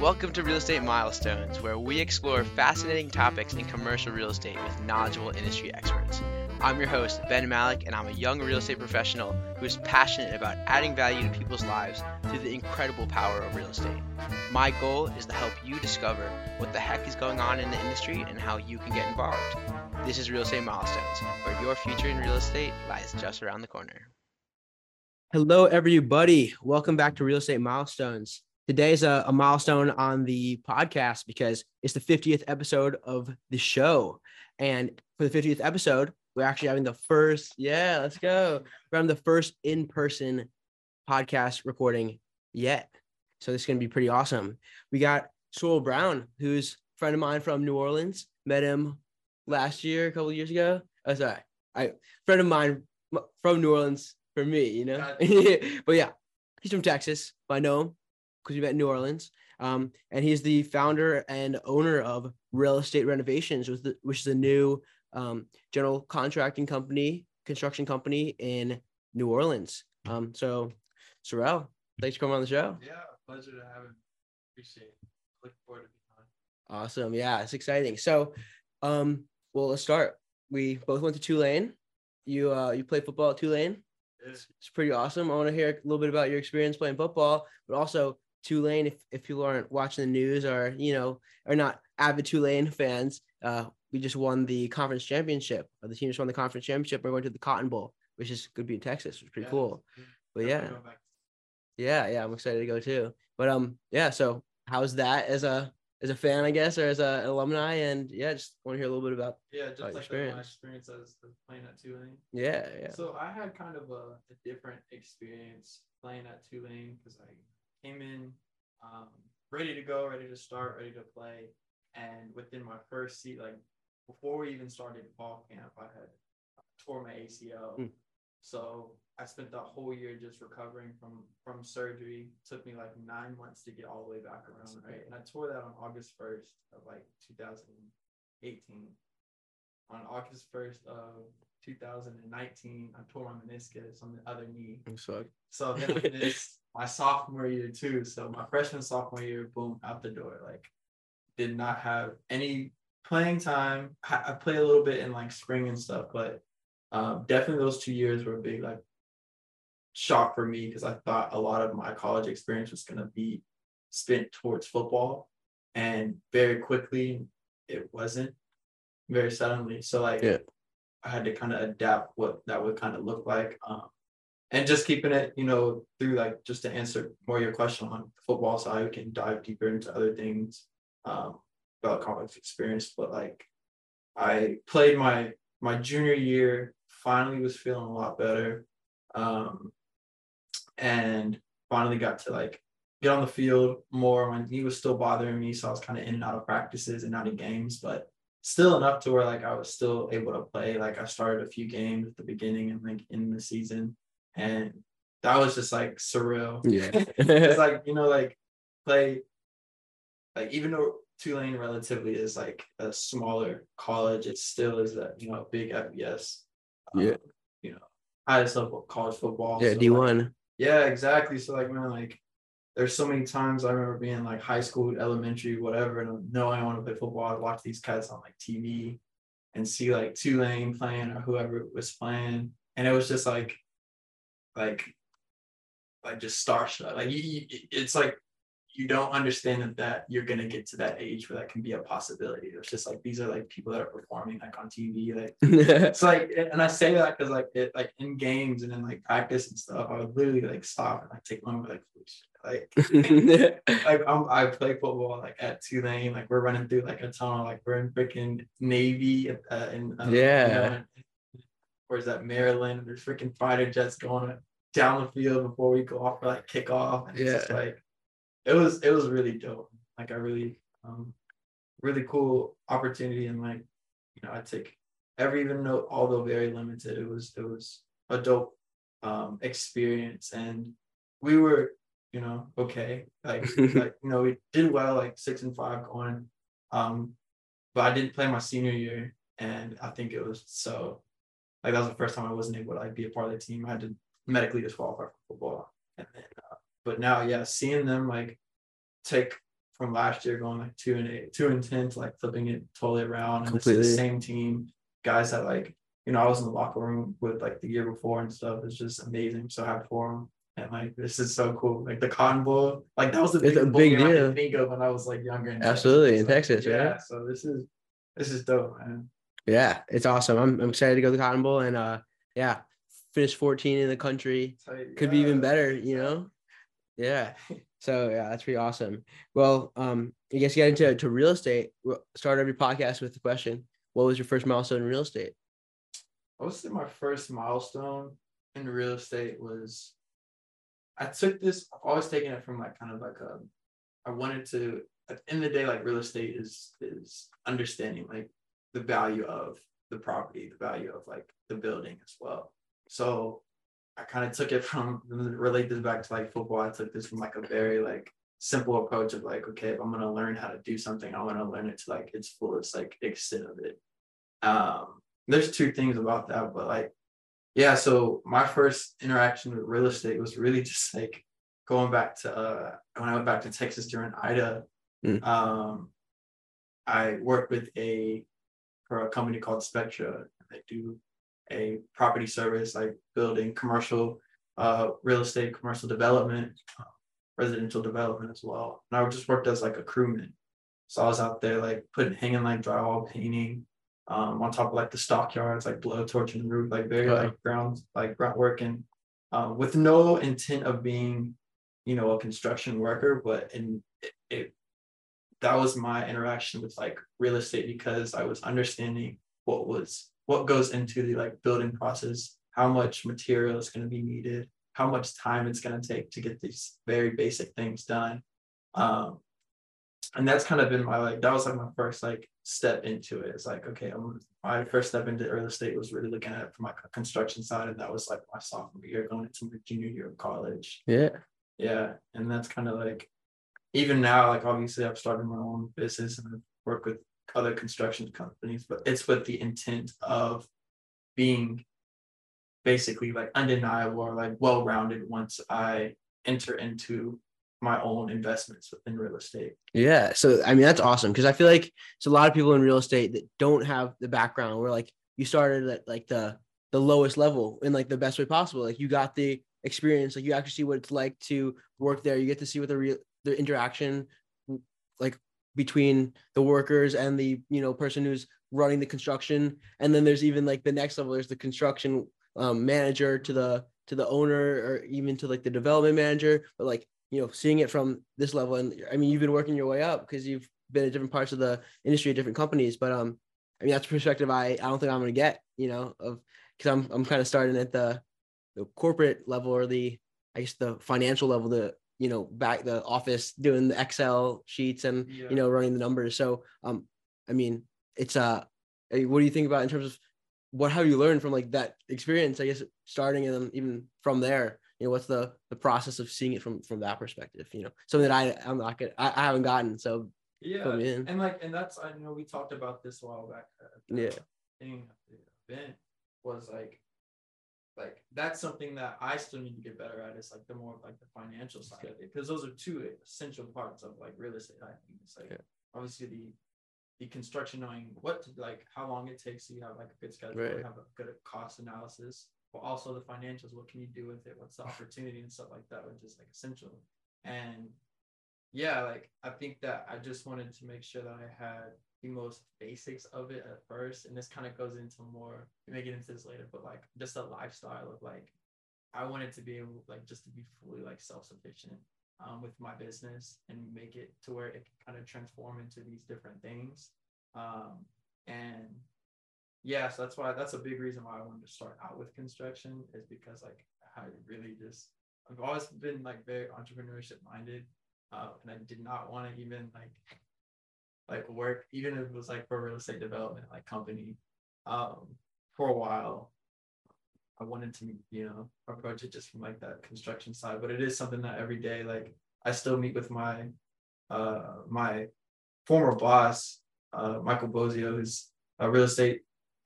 Welcome to Real Estate Milestones, where we explore fascinating topics in commercial real estate with knowledgeable industry experts. I'm your host, Ben Malech, and I'm a young real estate professional who is passionate about adding value to people's lives through the incredible power of real estate. My goal is to help you discover what the heck is going on in the industry and how you can get involved. This is Real Estate Milestones, where your future in real estate lies just around the corner. Hello, everybody. Welcome back to Real Estate Milestones. Today is a, a, milestone on the podcast because it's the 50th episode of the show. And for the 50th episode, we're actually having the first, yeah, let's go. We're having the first in person podcast recording yet. So this is going to be pretty awesome. We got Sorrell Brown, who's a friend of mine from New Orleans. Met him last year, a couple years ago. Oh, sorry. I friend of mine from New Orleans for me, you know. but yeah, he's from Texas. I know him because we met in New Orleans. Um, and he's the founder and owner of RellEstate Renovations, which, the, which is a new um, general contracting company, construction company in New Orleans. Um, so, Sorrell, thanks for coming on the show. Yeah, pleasure to have him. Appreciate it. Looking forward to being on. Awesome. Yeah, it's exciting. So, um, well, let's start. We both went to Tulane. You uh, you played football at Tulane. It's, it's pretty awesome. I want to hear a little bit about your experience playing football, but also Tulane. If, if people aren't watching the news or you know are not avid Tulane fans, uh, we just won the conference championship. The team just won the conference championship. We're going to the Cotton Bowl, which is going to be in Texas, which is pretty yeah, cool. But yeah, yeah, yeah, I'm excited to go too. But um, yeah. So how's that as a as a fan, I guess, or as a, an alumni, and yeah, just want to hear a little bit about yeah, just like experience. my experience as playing at Tulane. Yeah, yeah. So I had kind of a, a different experience playing at Tulane because I came in um, ready to go, ready to start, ready to play, and within my first seat, like before we even started fall camp, I had tore my ACL. Mm. So I spent that whole year just recovering from from surgery. It took me like nine months to get all the way back around, right? And I tore that on August first of like 2018. On August first of 2019, I tore my meniscus on the other knee. I'm sorry. So then I missed my sophomore year too. So my freshman sophomore year, boom, out the door. Like, did not have any playing time. I played a little bit in like spring and stuff, but um, definitely those two years were a big like shock for me because I thought a lot of my college experience was gonna be spent towards football, and very quickly it wasn't. Very suddenly, so like yeah. I had to kind of adapt what that would kind of look like. Um, and just keeping it, you know, through like just to answer more your question on football side, we can dive deeper into other things um, about college experience. But like, I played my my junior year, finally was feeling a lot better, um, and finally got to like get on the field more. My knee was still bothering me, so I was kind of in and out of practices and out of games, but still enough to where like I was still able to play. Like I started a few games at the beginning and like in the season and that was just like surreal. Yeah, it's like you know, like play, like even though Tulane relatively is like a smaller college, it still is a you know big FBS. Um, yeah, you know, highest level college football. Yeah, so D one. Like, yeah, exactly. So like man, like there's so many times I remember being like high school, elementary, whatever, and knowing I want to play football. I'd watch these cats on like TV and see like Tulane playing or whoever was playing, and it was just like like like just starstruck. Like you, it's like you don't understand that, that you're gonna get to that age where that can be a possibility. It's just like these are like people that are performing like on TV. Like it's like, and I say that because like it like in games and in like practice and stuff, I would literally like stop and like take one with like like like I'm, I play football like at Tulane. Like we're running through like a tunnel. Like we're in freaking Navy uh, in uh, yeah. You know, where's that Maryland? There's freaking fighter jets going down the field before we go off for like kickoff. And yeah. it's just like it was it was really dope. Like I really um really cool opportunity and like you know I take every even though although very limited it was it was a dope um experience and we were you know okay like like you know we did well like six and five going um but I didn't play my senior year and I think it was so like that was the first time I wasn't able to like be a part of the team I had to medically disqualified from football. And then, uh, but now, yeah, seeing them like take from last year going like two and eight, two and ten to like flipping it totally around. And Completely. it's the same team, guys that like, you know, I was in the locker room with like the year before and stuff. It's just amazing. So happy for them. And like this is so cool. Like the Cotton Bowl, like that was the It's a big I deal. could think of when I was like younger. in Absolutely, in So, Texas, right? yeah. So this is this is dope, man. Yeah, it's awesome. I'm, I'm excited to go to the Cotton Bowl and uh yeah, finish 14 in the country. Tight, Could be even better, you know? Yeah. So yeah, that's pretty awesome. Well, um, I guess get into to real estate. We'll start every podcast with the question: What was your first milestone in real estate? I would say my first milestone in real estate was I took this, I've always taken it from like kind of like a I wanted to at the end of the day, like real estate is is understanding like the value of the property, the value of like the building as well. So I kind of took it from relate this back to like football. I took this from like a very like simple approach of like, okay, if I'm gonna learn how to do something, I want to learn it to like its fullest like extent of it. Um, there's two things about that, but like, yeah. So my first interaction with real estate was really just like going back to uh, when I went back to Texas during Ida. Mm. Um, I worked with a for a company called Spectra. They do a property service like building commercial uh, real estate, commercial development, uh, residential development as well. And I just worked as like a crewman. So I was out there like putting hanging like drywall painting um, on top of like the stockyards, like blow torching the roof, like very Wow. like ground like ground working, um, with no intent of being, you know, a construction worker, but in it, it that was my interaction with like real estate because I was understanding what was what goes into the like building process, how much material is going to be needed, how much time it's going to take to get these very basic things done. Um, and that's kind of been my like that was like my first like step into it. It's like okay, I'm my first step into real estate was really looking at it from a construction side, and that was like my sophomore year going into my junior year of college. Yeah. Yeah, and that's kind of like even now, like obviously I've started my own business and I've worked with other construction companies, but it's with the intent of being basically like undeniable or like well-rounded once I enter into my own investments within real estate. Yeah. So I mean that's awesome because I feel like it's a lot of people in real estate that don't have the background where like you started at like the the lowest level in like the best way possible. Like you got the experience, like you actually see what it's like to work there. You get to see what the real the interaction like between the workers and the you know person who's running the construction. And then there's even like the next level, there's the construction um, manager to the to the owner or even to like the development manager. But like you know, seeing it from this level, and I mean, you've been working your way up because you've been at different parts of the industry at different companies. But um, I mean, that's a perspective I I don't think I'm gonna get. You know, of because I'm I'm kind of starting at the the corporate level or the I guess the financial level, the you know back the office doing the Excel sheets and Yeah. you know running the numbers. So um, I mean, it's uh, what do you think about in terms of what have you learned from like that experience? I guess starting and then even from there, you know, what's the the process of seeing it from from that perspective? You know, something that I I'm not good, I, I haven't gotten. So Yeah, fill me in. and like, and that's I know we talked about this a while back. Uh, at Yeah. thing event was like, like that's something that I still need to get better at. Is like the more of like the financial side of it, because those are two essential parts of like real estate. I think it's like Yeah. obviously the the construction knowing what to like how long it takes so you have like a good schedule Right. have a good cost analysis but also the financials what can you do with it? What's the opportunity and stuff like that which is like essential. And yeah like i think that i just wanted to make sure that i had the most basics of it at first and this kind of goes into more we may get into this later but like just a lifestyle of like i wanted to be able like just to be fully like self-sufficient um, with my business and make it to where it kind of transform into these different things. Um, and yeah so that's why that's a big reason why i wanted to start out with construction is because like i really just i've always been like very entrepreneurship minded uh, and i did not want to even like like work even if it was like for a real estate development like company um for a while. I wanted to you know approach it just from like that construction side but it is something that every day like i still meet with my uh my former boss uh michael bozio who's a real estate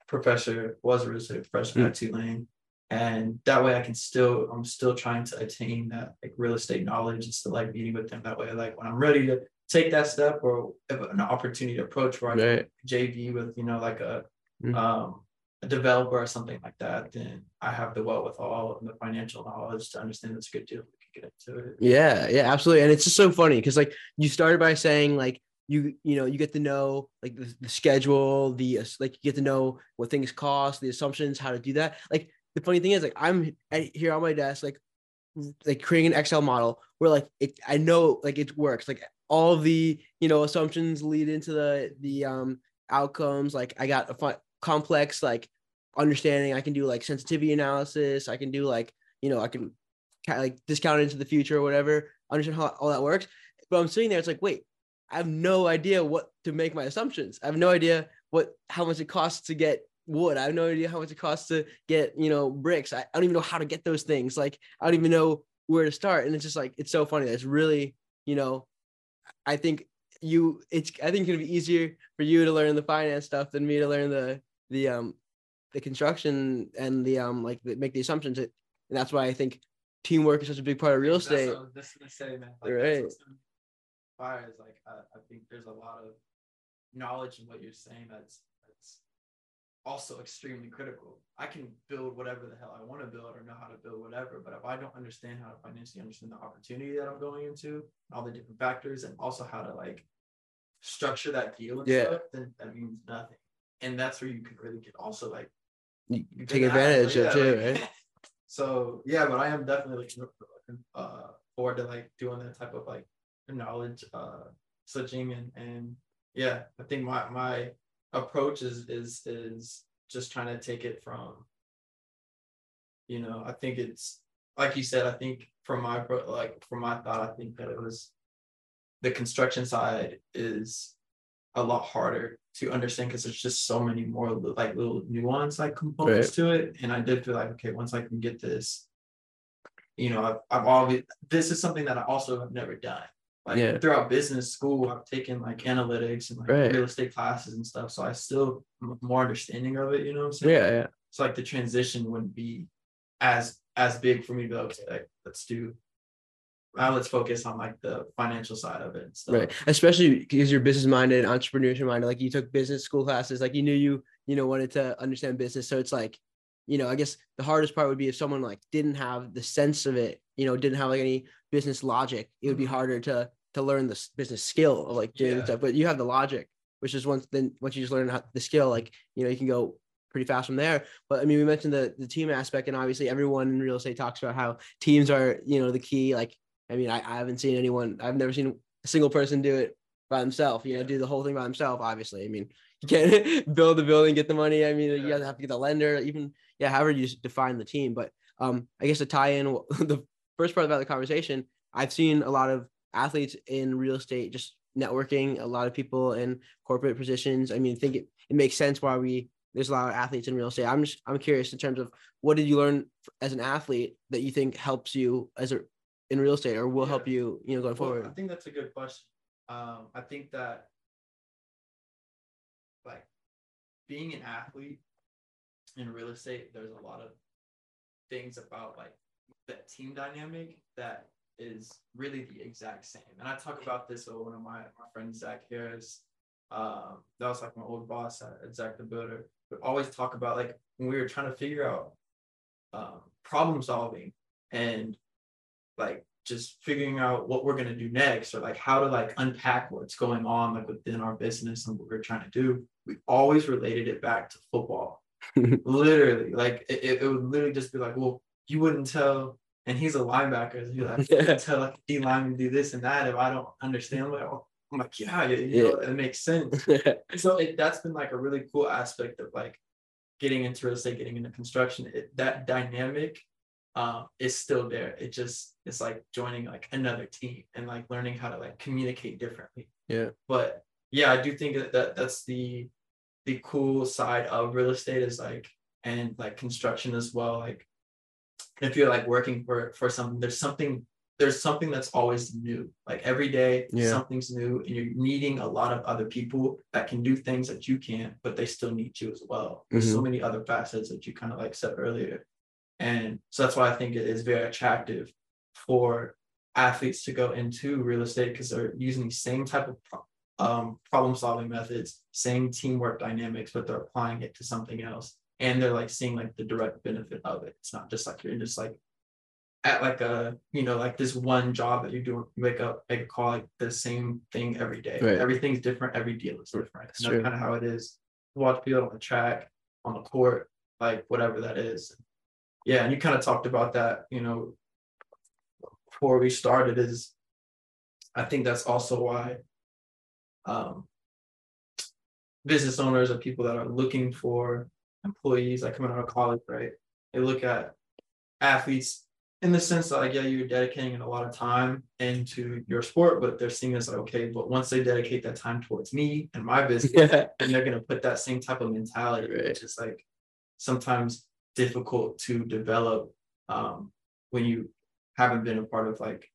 professor was a real estate professor at tulane and that way I can still I'm still trying to attain that like real estate knowledge and still like meeting with them that way. Like when I'm ready to take that step or if an opportunity to approach where I Right. JV with you know like a Mhm. um a developer or something like that, then I have the wherewithal and the financial knowledge to understand it's a good deal. We can get into it. Yeah, yeah, absolutely. And it's just so funny because like you started by saying like you you know you get to know like the, the schedule, the like you get to know what things cost, the assumptions, how to do that. Like the funny thing is like I'm here on my desk like like creating an Excel model where like it I know like it works. Like all the you know assumptions lead into the the um outcomes. Like I got a fun, complex like understanding. I can do like sensitivity analysis. I can do like you know I can like discount into the future or whatever. Understand how all that works. But I'm sitting there, it's like, wait, I have no idea what to make my assumptions. I have no idea what how much it costs to get wood. I have no idea how much it costs to get, you know, bricks. I, I don't even know how to get those things. Like I don't even know where to start. And it's just like it's so funny. It's really, you know, I think you it's I think it's gonna be easier for you to learn the finance stuff than me to learn the the um the construction and the um like the, make the assumptions. And that's why I think teamwork is such a big part of real That's what estate. I was just gonna say, man. Like, Right. That's what's is like I, I think there's a lot of knowledge in what you're saying that's that's also extremely critical. I can build whatever the hell I want to build or know how to build whatever, but if I don't understand how to financially understand the opportunity that I'm going into, all the different factors, and also how to like structure that deal and Yeah. stuff, then that means nothing. And that's where you can really get also like You you take advantage of too, like- right? So yeah, but I am definitely looking looking, uh forward to like doing that type of like knowledge uh switching and and yeah, I think my my approach is is is just trying to take it from you know, I think it's like you said, I think from my like from my thought, I think that it was the construction side is a lot harder to understand because there's just so many more like little nuance like components to it. And I did feel like, okay, once I can get this, you know, I've, I've always, this is something that I also have never done. Like Yeah. throughout business school, I've taken like analytics and like Right. real estate classes and stuff. So I still more understanding of it, you know what I'm saying? Yeah, yeah. So like the transition wouldn't be as as big for me to to like, let's do now let's focus on like the financial side of it and stuff. Right. Especially because you're business minded, entrepreneurship minded. Like you took business school classes, like you knew you, you know, wanted to understand business. So it's like, you know, I guess the hardest part would be if someone like didn't have the sense of it, you know, didn't have like any business logic, it would be Mhm. harder to to learn the business skill of like doing Yeah. stuff. But you have the logic, which is once then once you just learn how, the skill, like you know, you can go pretty fast from there. But I mean, we mentioned the the team aspect, and obviously everyone in real estate talks about how teams are, you know, the key. Like, I mean, I, I haven't seen anyone, I've never seen a single person do it by himself, you know, Yeah. do the whole thing by himself. Obviously, I mean, you can't build the building, get the money. I mean, you Yeah. guys have to get the lender, even yeah, however you define the team. But um, I guess to tie in the first part about the conversation, I've seen a lot of athletes in real estate just networking, a lot of people in corporate positions. I mean, I think it, it makes sense why we there's a lot of athletes in real estate. I'm just I'm curious in terms of what did you learn as an athlete that you think helps you as a in real estate or will help you, you know, going Well, I think that's a good question. Um, I think that like being an athlete in real estate, there's a lot of things about like that team dynamic that is really the exact same. And I talk about this with one of my, my friends, Zach Harris. Um, that was like my old boss at, at Zach the Builder. But always talk about like when we were trying to figure out um, problem solving and like just figuring out what we're gonna do next or like how to like unpack what's going on like within our business and what we're trying to do. We always related it back to football. literally, like it it would literally just be like, well, you wouldn't tell. And he's a linebacker. So you're like, you wouldn't tell like D lineman do this and that if I don't understand. Oh, I'm like, yeah, you, you know, it makes sense. so it, that's been like a really cool aspect of like getting into real estate, getting into construction. It, that dynamic um, is still there. It just it's like joining like another team and like learning how to like communicate differently. Yeah. But yeah, I do think that, that that's the the cool side of real estate is like and like construction as well. Like if you're like working for for something, there's something there's something that's always new. Like every day, Yeah. something's new, and you're meeting a lot of other people that can do things that you can't, but they still need you as well. There's so many other facets that you kind of like said earlier And so that's why I think it is very attractive for athletes to go into real estate because they're using the same type of um, problem solving methods, same teamwork dynamics, but they're applying it to something else. And they're like seeing like the direct benefit of it. It's not just like you're just like at like a you know like this one job that you do you wake up make a call like the same thing every day. Right. everything's different. Every deal is different. That's that's kind of how it is. Watch field on the track on the court like whatever that is. Yeah and you kind of talked about that you know before we started is i think that's also why um business owners or people that are looking for employees like coming out of college right they look at athletes in the sense that like yeah you're dedicating a lot of time into your sport but they're seeing this like okay but once they dedicate that time towards me and my business yeah. and they're gonna put that same type of mentality, Right. which is like sometimes difficult to develop um, when you haven't been a part of like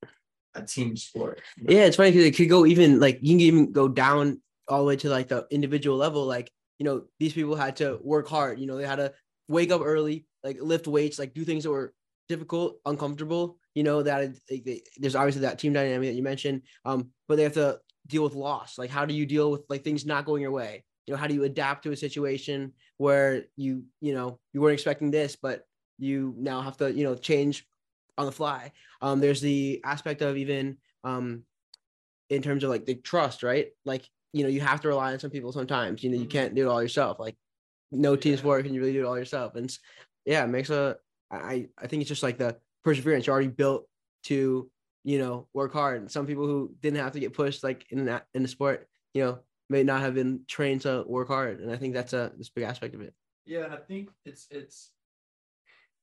a team sport. you know? Yeah, it's funny because it could go even like you can even go down all the way to like the individual level. Like, you know, these people had to work hard. You know, they had to wake up early, like lift weights, like do things that were difficult, uncomfortable. You know, that they, there's obviously that team dynamic that you mentioned. Um, but they have to deal with loss. Like, how do you deal with like things not going your way? You know, how do you adapt to a situation where you, you know, you weren't expecting this, but you now have to, you know, change on the fly. Um, there's the aspect of even um in terms of like the trust, right? Like, you know, you have to rely on some people sometimes. You know, you Mhm. can't do it all yourself. Like no team sport can you really do it all yourself. And yeah, it makes a I I think it's just like the perseverance you're already built to, you know, work hard. And some people who didn't have to get pushed like in that in the sport, you know, may not have been trained to work hard. And I think that's a this big aspect of it. Yeah, and I think it's it's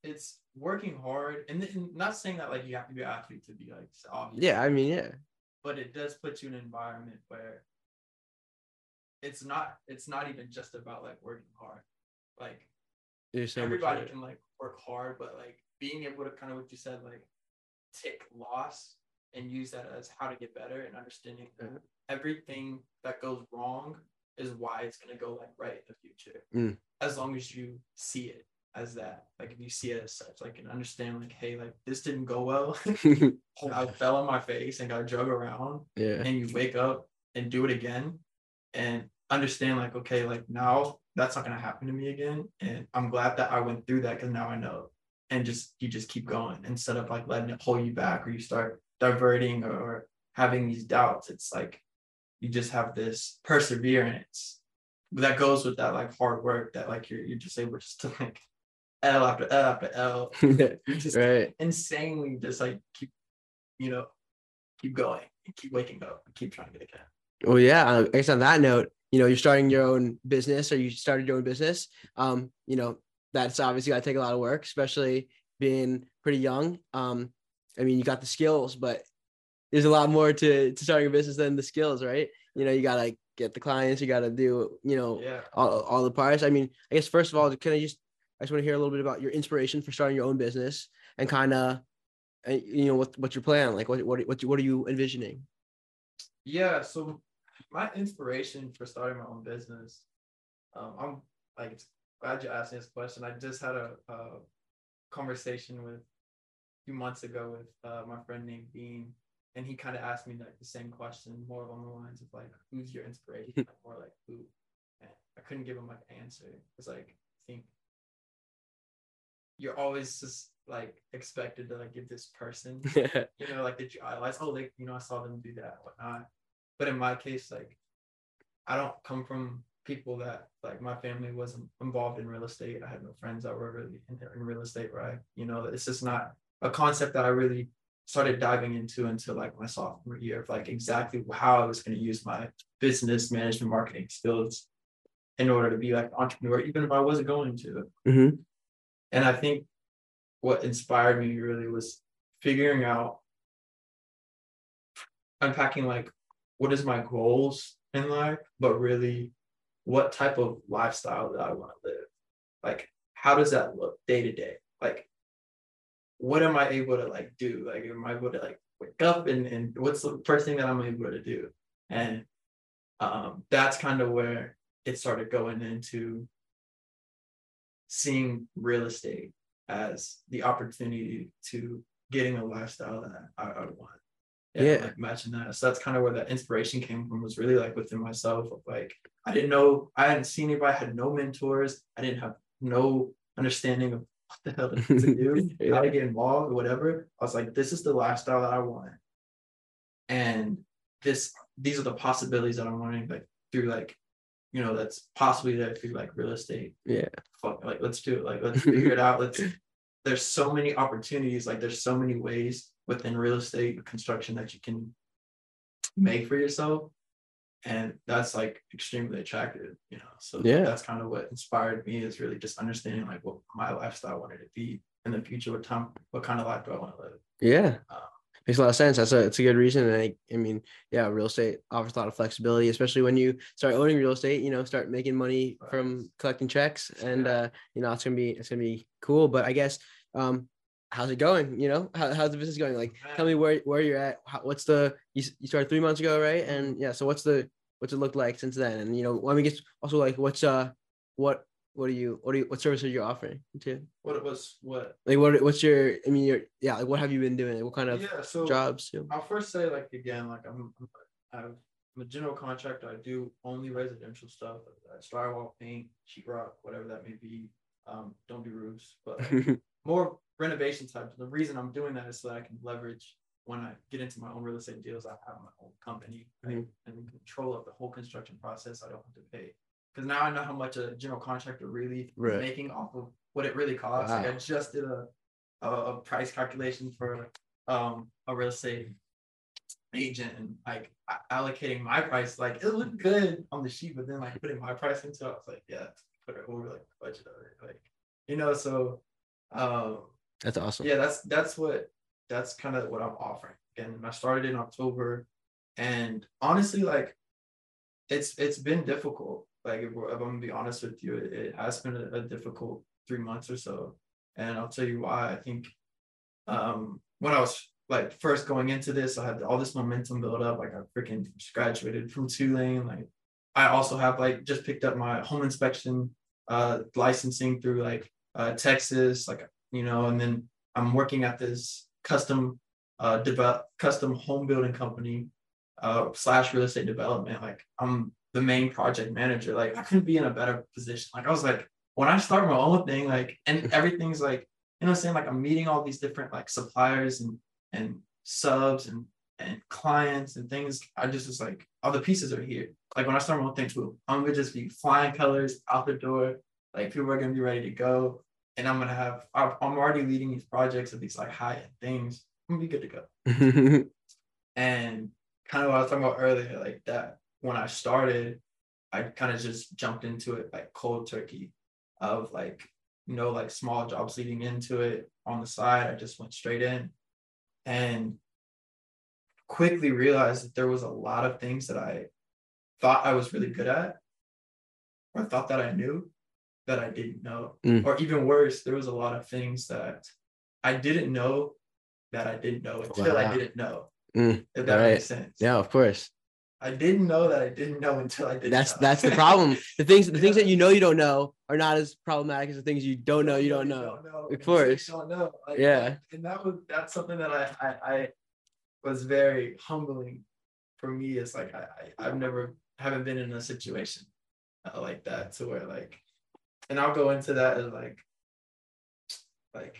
it's working hard, and, then not saying that like you have to be an athlete to be like obvious. Yeah, I mean, yeah. but it does put you in an environment where it's not it's not even just about like working hard. Like so everybody can like work hard, but like being able to kind of what you said, like take loss and use that as how to get better and understanding that Mhm. everything that goes wrong is why it's gonna go like right in the future. Mm. As long as you see it as that, like if you see it as such, like and understand like, hey, like this didn't go well. I fell on my face and got drug around yeah. and you wake up and do it again and understand like okay like now that's not going to happen to me again. And i'm glad that i went through that because now i know. And just you just keep going. Instead of like letting it hold you back or you start diverting or, having these doubts it's like you just have this perseverance that goes with that like hard work that like you're, you're just able just to like l after l after l. You just right. insanely just like keep you know keep going and keep waking up and keep trying to get again Well, yeah. uh, I guess on that note, you know, you're starting your own business or you started your own business. Um, you know, that's obviously got to take a lot of work, especially being pretty young. Um, I mean, you got the skills, but there's a lot more to, to starting a business than the skills, right? You know, you got to get the clients, you got to do, you know, yeah all, all the parts. I mean, I guess first of all, can I just I just want to hear a little bit about your inspiration for starting your own business and kind of, you know, what what's your plan? Like, what what what what are you envisioning? yeah so my inspiration for starting my own business um i'm like glad you asked me this question i just had a, a conversation with a few months ago with uh, my friend named bean and he kind of asked me like the same question more along the lines of like who's your inspiration more like who and i couldn't give him like an answer because like i think you're always just like expected to like give this person you know, like that you idolize. Oh, like you know, I saw them do that, whatnot. But in my case, like I don't come from people that like my family wasn't involved in real estate. I had no friends that were really in, in real estate, right? You know, it's just not a concept that I really started diving into until like my sophomore year of like exactly how I was going to use my business management marketing skills in order to be like an entrepreneur, even if I wasn't going to. hmm And I think what inspired me really was figuring out, unpacking like what is my goals in life, but really what type of lifestyle that I want to live. Like, how does that look day to day? Like, what am I able to like do? Like, am I able to like wake up and, and what's the first thing that I'm able to do? And um, that's kind of where it started going into seeing real estate as the opportunity to getting a lifestyle that I, I want. Yeah. Like matching that. So that's kind of where that inspiration came from was really like within myself of like I didn't know I hadn't seen anybody, I had no mentors, I didn't have no understanding of what the hell to do, how to get involved, or whatever. I was like, this is the lifestyle that I want. And this these are the possibilities that I'm wanting like through like, you know, that's possibly there through like real estate. Yeah. Fuck, like let's do it. Like let's figure it out. Let's there's so many opportunities, like there's so many ways within real estate construction that you can make for yourself. And that's like extremely attractive, you know. So Yeah. that's kind of what inspired me is really just understanding like what my lifestyle wanted to be in the future, what time, what kind of life do I want to live? Yeah. Um, Makes a lot of sense. That's a it's a good reason. And I, I mean, yeah, real estate offers a lot of flexibility, especially when you start owning real estate, you know, start making money Right. from collecting checks. And Yeah. uh, you know, it's gonna be it's gonna be cool. But I guess um how's it going? You know, How, how's the business going? Like tell me where where you're at. How, what's the you, you started three months ago, right? And yeah, so what's the what's it looked like since then? And you know, let me get also like what's uh what what are you what are you what services you're offering too? What it was, what? Like what what's your I mean your yeah, like what have you been doing? What kind of Yeah, so jobs? Yeah. I'll first say like again, like I'm, I'm I'm a general contractor. I do only residential stuff. That's drywall, paint, sheetrock, whatever that may be. Um, don't do roofs, but more renovation type. The reason I'm doing that is so that I can leverage when I get into my own real estate deals. I have my own company right? Mhm. and control of the whole construction process. I don't have to pay because now I know how much a general contractor really Right. is making off of what it really costs. Like I Wow. just did a, a a price calculation for um a real estate agent and like allocating my price. Like it looked good on the sheet, but then like putting my price into it, I was like, yeah, put it over like the budget of it. Like you know, so um That's awesome. yeah that's that's what that's kind of what i'm offering. And i started in october and honestly like it's it's been difficult. Like if, if i'm gonna be honest with you it, it has been a, a difficult three months or so. And i'll tell you why. I think um when i was like first going into this i had all this momentum built up. Like i freaking graduated from tulane. Like i also have like just picked up my home inspection uh licensing through like uh texas. Like you know, and then I'm working at this custom uh develop custom home building company uh slash real estate development. Like I'm the main project manager. Like I couldn't be in a better position. Like I was like, when I start my own thing, like and everything's like, you know what I'm saying? Like I'm meeting all these different like suppliers and and subs and and clients and things. I just was like, all the pieces are here. Like when I start my own thing too, I'm gonna just be flying colors out the door. Like people are gonna be ready to go and I'm gonna have I'm already leading these projects of these like high end things. I'm gonna be good to go. And kind of what I was talking about earlier, like that when I started, I kind of just jumped into it like cold turkey of like you know like small jobs leading into it on the side. I just went straight in and quickly realized that there was a lot of things that I thought I was really good at or thought that I knew that I didn't know. Mm. Or even worse, there was a lot of things that I didn't know that I didn't know until I didn't know. Mm, If that right. makes sense. yeah, of course. I didn't know that I didn't know until I didn't. That's know. that's the problem. The things the things that you know you don't know are not as problematic as the things you don't know you don't know. know. Of course. you Don't know. Like, Yeah. And that was that's something that I I, I was very humbling for me. It's like I, I I've never haven't been in a situation uh, like that to where like, and I'll go into that as like, like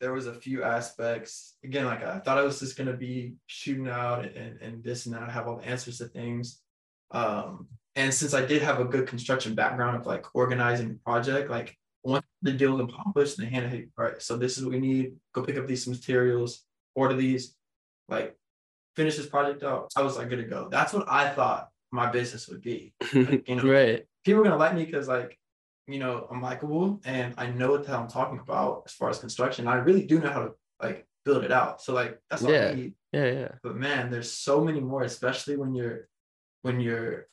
there was a few aspects. Again like i thought i was just going to be shooting out and, and this and that have all the answers to things. Um and since i did have a good construction background of like organizing the project like once the deal was accomplished they handed hey all right so this is what we need. Go pick up these materials order these like finish this project out. I was like good to go. That's what i thought my business would be. Like, you know, right. people are gonna like me because like you know I'm likable and I know what the hell I'm talking about as far as construction. I really do know how to like build it out. So like that's all Yeah. I need. Yeah, yeah. But man, there's so many more, especially when you're when you're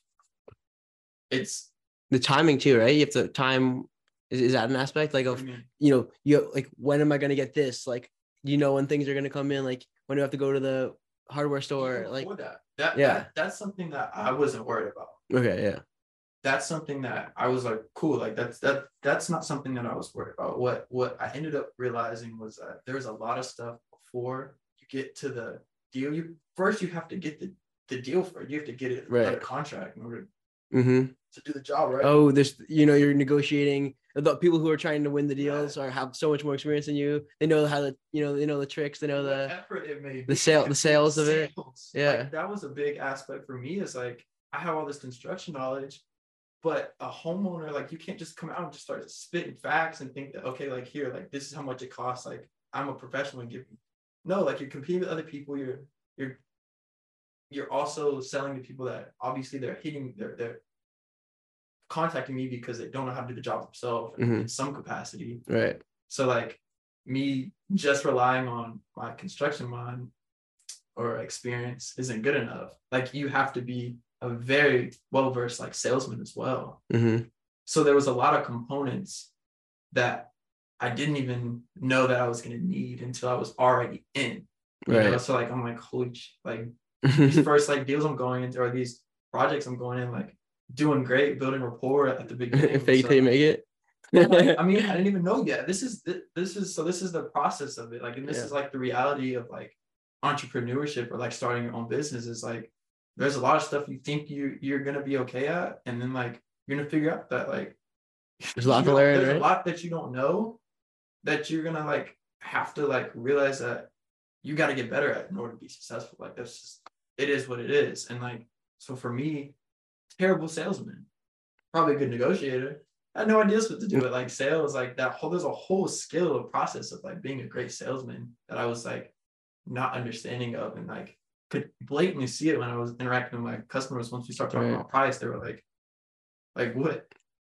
it's The timing too, right? You have to time is, is that an aspect like of mean, you know, you like when am I gonna get this? Like you know when things are gonna come in, like when do I have to go to the hardware store? Like that, that Yeah. that that's something that I wasn't worried about. okay, yeah. That's something that I was like, cool, like that's that that's not something that I was worried about. What what I ended up realizing was that there's a lot of stuff before you get to the deal. You first you have to get the the deal for it. You have to get it Right. a contract in order Mm-hmm. to do the job, right? Oh, there's you know you're negotiating. The people who are trying to win the deals are have so much more experience than you. They know how to you know they know the tricks. They know What the effort it made. the sale- the sales of it. Yeah. Like, that was a big aspect for me. Is like I have all this construction knowledge, but a homeowner like you can't just come out and just start spitting facts and think that okay, like here, like this is how much it costs. Like I'm a professional and give you. No, like you're competing with other people. You're you're you're also selling to people that obviously they're hitting they're they're contacting me because they don't know how to do the job themselves Mhm. in some capacity. right. So like me just relying on my construction mind or experience isn't good enough. Like you have to be a very well versed like salesman as well. Mm-hmm. So there was a lot of components that I didn't even know that I was gonna need until I was already in. You know? Right. So like I'm like holy sh- like these first like deals I'm going into or these projects I'm going in like doing great, building rapport at the beginning. Fake so- till you make it. like, I mean, I didn't even know yet. This is this is so this is the process of it. Like, and this Yeah. is like the reality of like entrepreneurship or like starting your own business is like there's a lot of stuff you think you you're gonna be okay at, and then like you're gonna figure out that like There's a lot to learn, There's right? a lot that you don't know that you're gonna like have to like realize that you got to get better at in order to be successful. Like that's just it is what it is. And like so for me, terrible salesman, probably a good negotiator. I had no ideas what to do with like sales, like that whole there's a whole skill process of like being a great salesman that I was like not understanding of and like could blatantly see it when I was interacting with my customers. Once we start talking Right. about price, they were like, like what?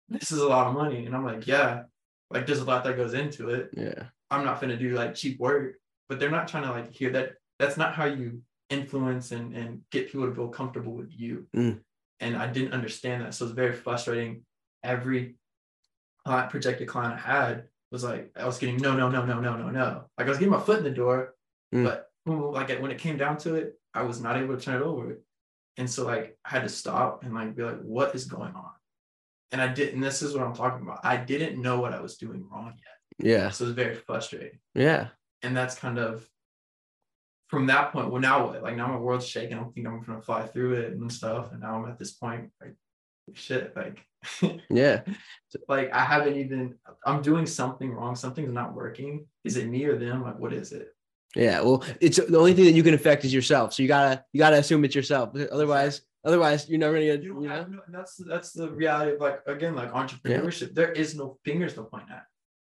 This is a lot of money. And I'm like, yeah, like there's a lot that goes into it. Yeah. I'm not gonna do like cheap work, but they're not trying to like hear that. That's not how you influence and, and get people to feel comfortable with you. Mm. And I didn't understand that. So it's very frustrating. Every client, projected client I had was like, I was getting no, no, no, no, no, no, no. Like I was getting my foot in the door, Mm. but like when it came down to it, I was not able to turn it over. And so like I had to stop and like be like, what is going on? And I didn't, this is what I'm talking about. I didn't know what I was doing wrong yet. Yeah. So it was very frustrating Yeah. and that's kind of from that point. Well, now what? Like now my world's shaking. I don't think I'm gonna fly through it and stuff. And now I'm at this point, like shit, like Yeah. like I haven't even. I'm doing something wrong. Something's not working. Is it me or them? Like what is it? Yeah. Well, it's the only thing that you can affect is yourself. So you gotta you gotta assume it's yourself. Otherwise, otherwise you're never gonna You you know. no, that's that's the reality of like again like entrepreneurship. There is no fingers to point at.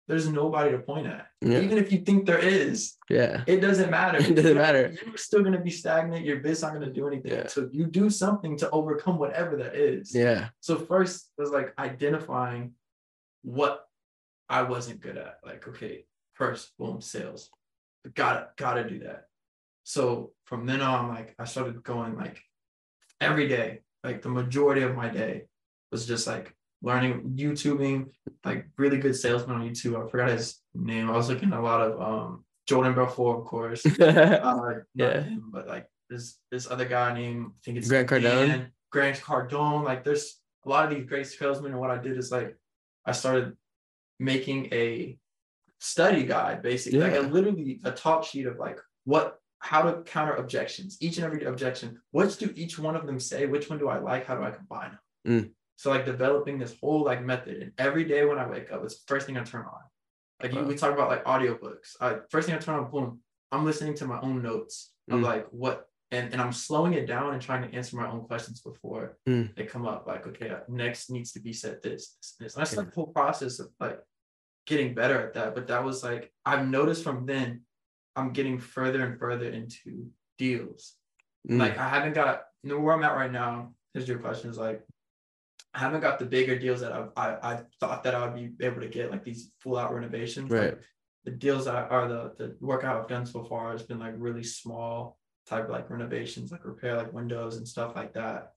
There's nobody to point at. Yeah. Even if you think there is, Yeah. It doesn't matter. It doesn't matter. You're still gonna be stagnant. Your business not gonna do anything. Yeah. So you do something to overcome whatever that is. Yeah. So first was like identifying what I wasn't good at. Like, okay, first, boom, sales. Gotta gotta do that. So from then on, like I started going like every day, like the majority of my day was just like learning YouTubing, like really good salesman on YouTube. I forgot his name. I was looking at a lot of um Jordan Belfort, of course. Uh, Yeah. him, but like this this other guy named I think it's Grant Cardone? Dan- Grant Cardone. Like there's a lot of these great salesmen, and what I did is like I started making a study guide, basically, like a literally a talk sheet of like what how to counter objections, each and every objection. What do each one of them say? Which one do I like? How do I combine them? Mm. So like developing this whole like method, and every day when I wake up, it's the first thing I turn on. Like you, we talk about like audiobooks. I first thing I turn on, boom, I'm listening to my own notes of Mm. like what and, and I'm slowing it down and trying to answer my own questions before Mm. they come up. Like, okay, next needs to be said this, this, this. And that's Yeah. like the whole process of like getting better at that. But that was like I've noticed from then I'm getting further and further into deals. Mm. Like I haven't got you know, where I'm at right now. Here's your question is like I haven't got the bigger deals that I've, I I thought that I would be able to get like these full out renovations. Right. Like, the deals that are the the work I've done so far has been like really small type of like renovations, like repair like windows and stuff like that,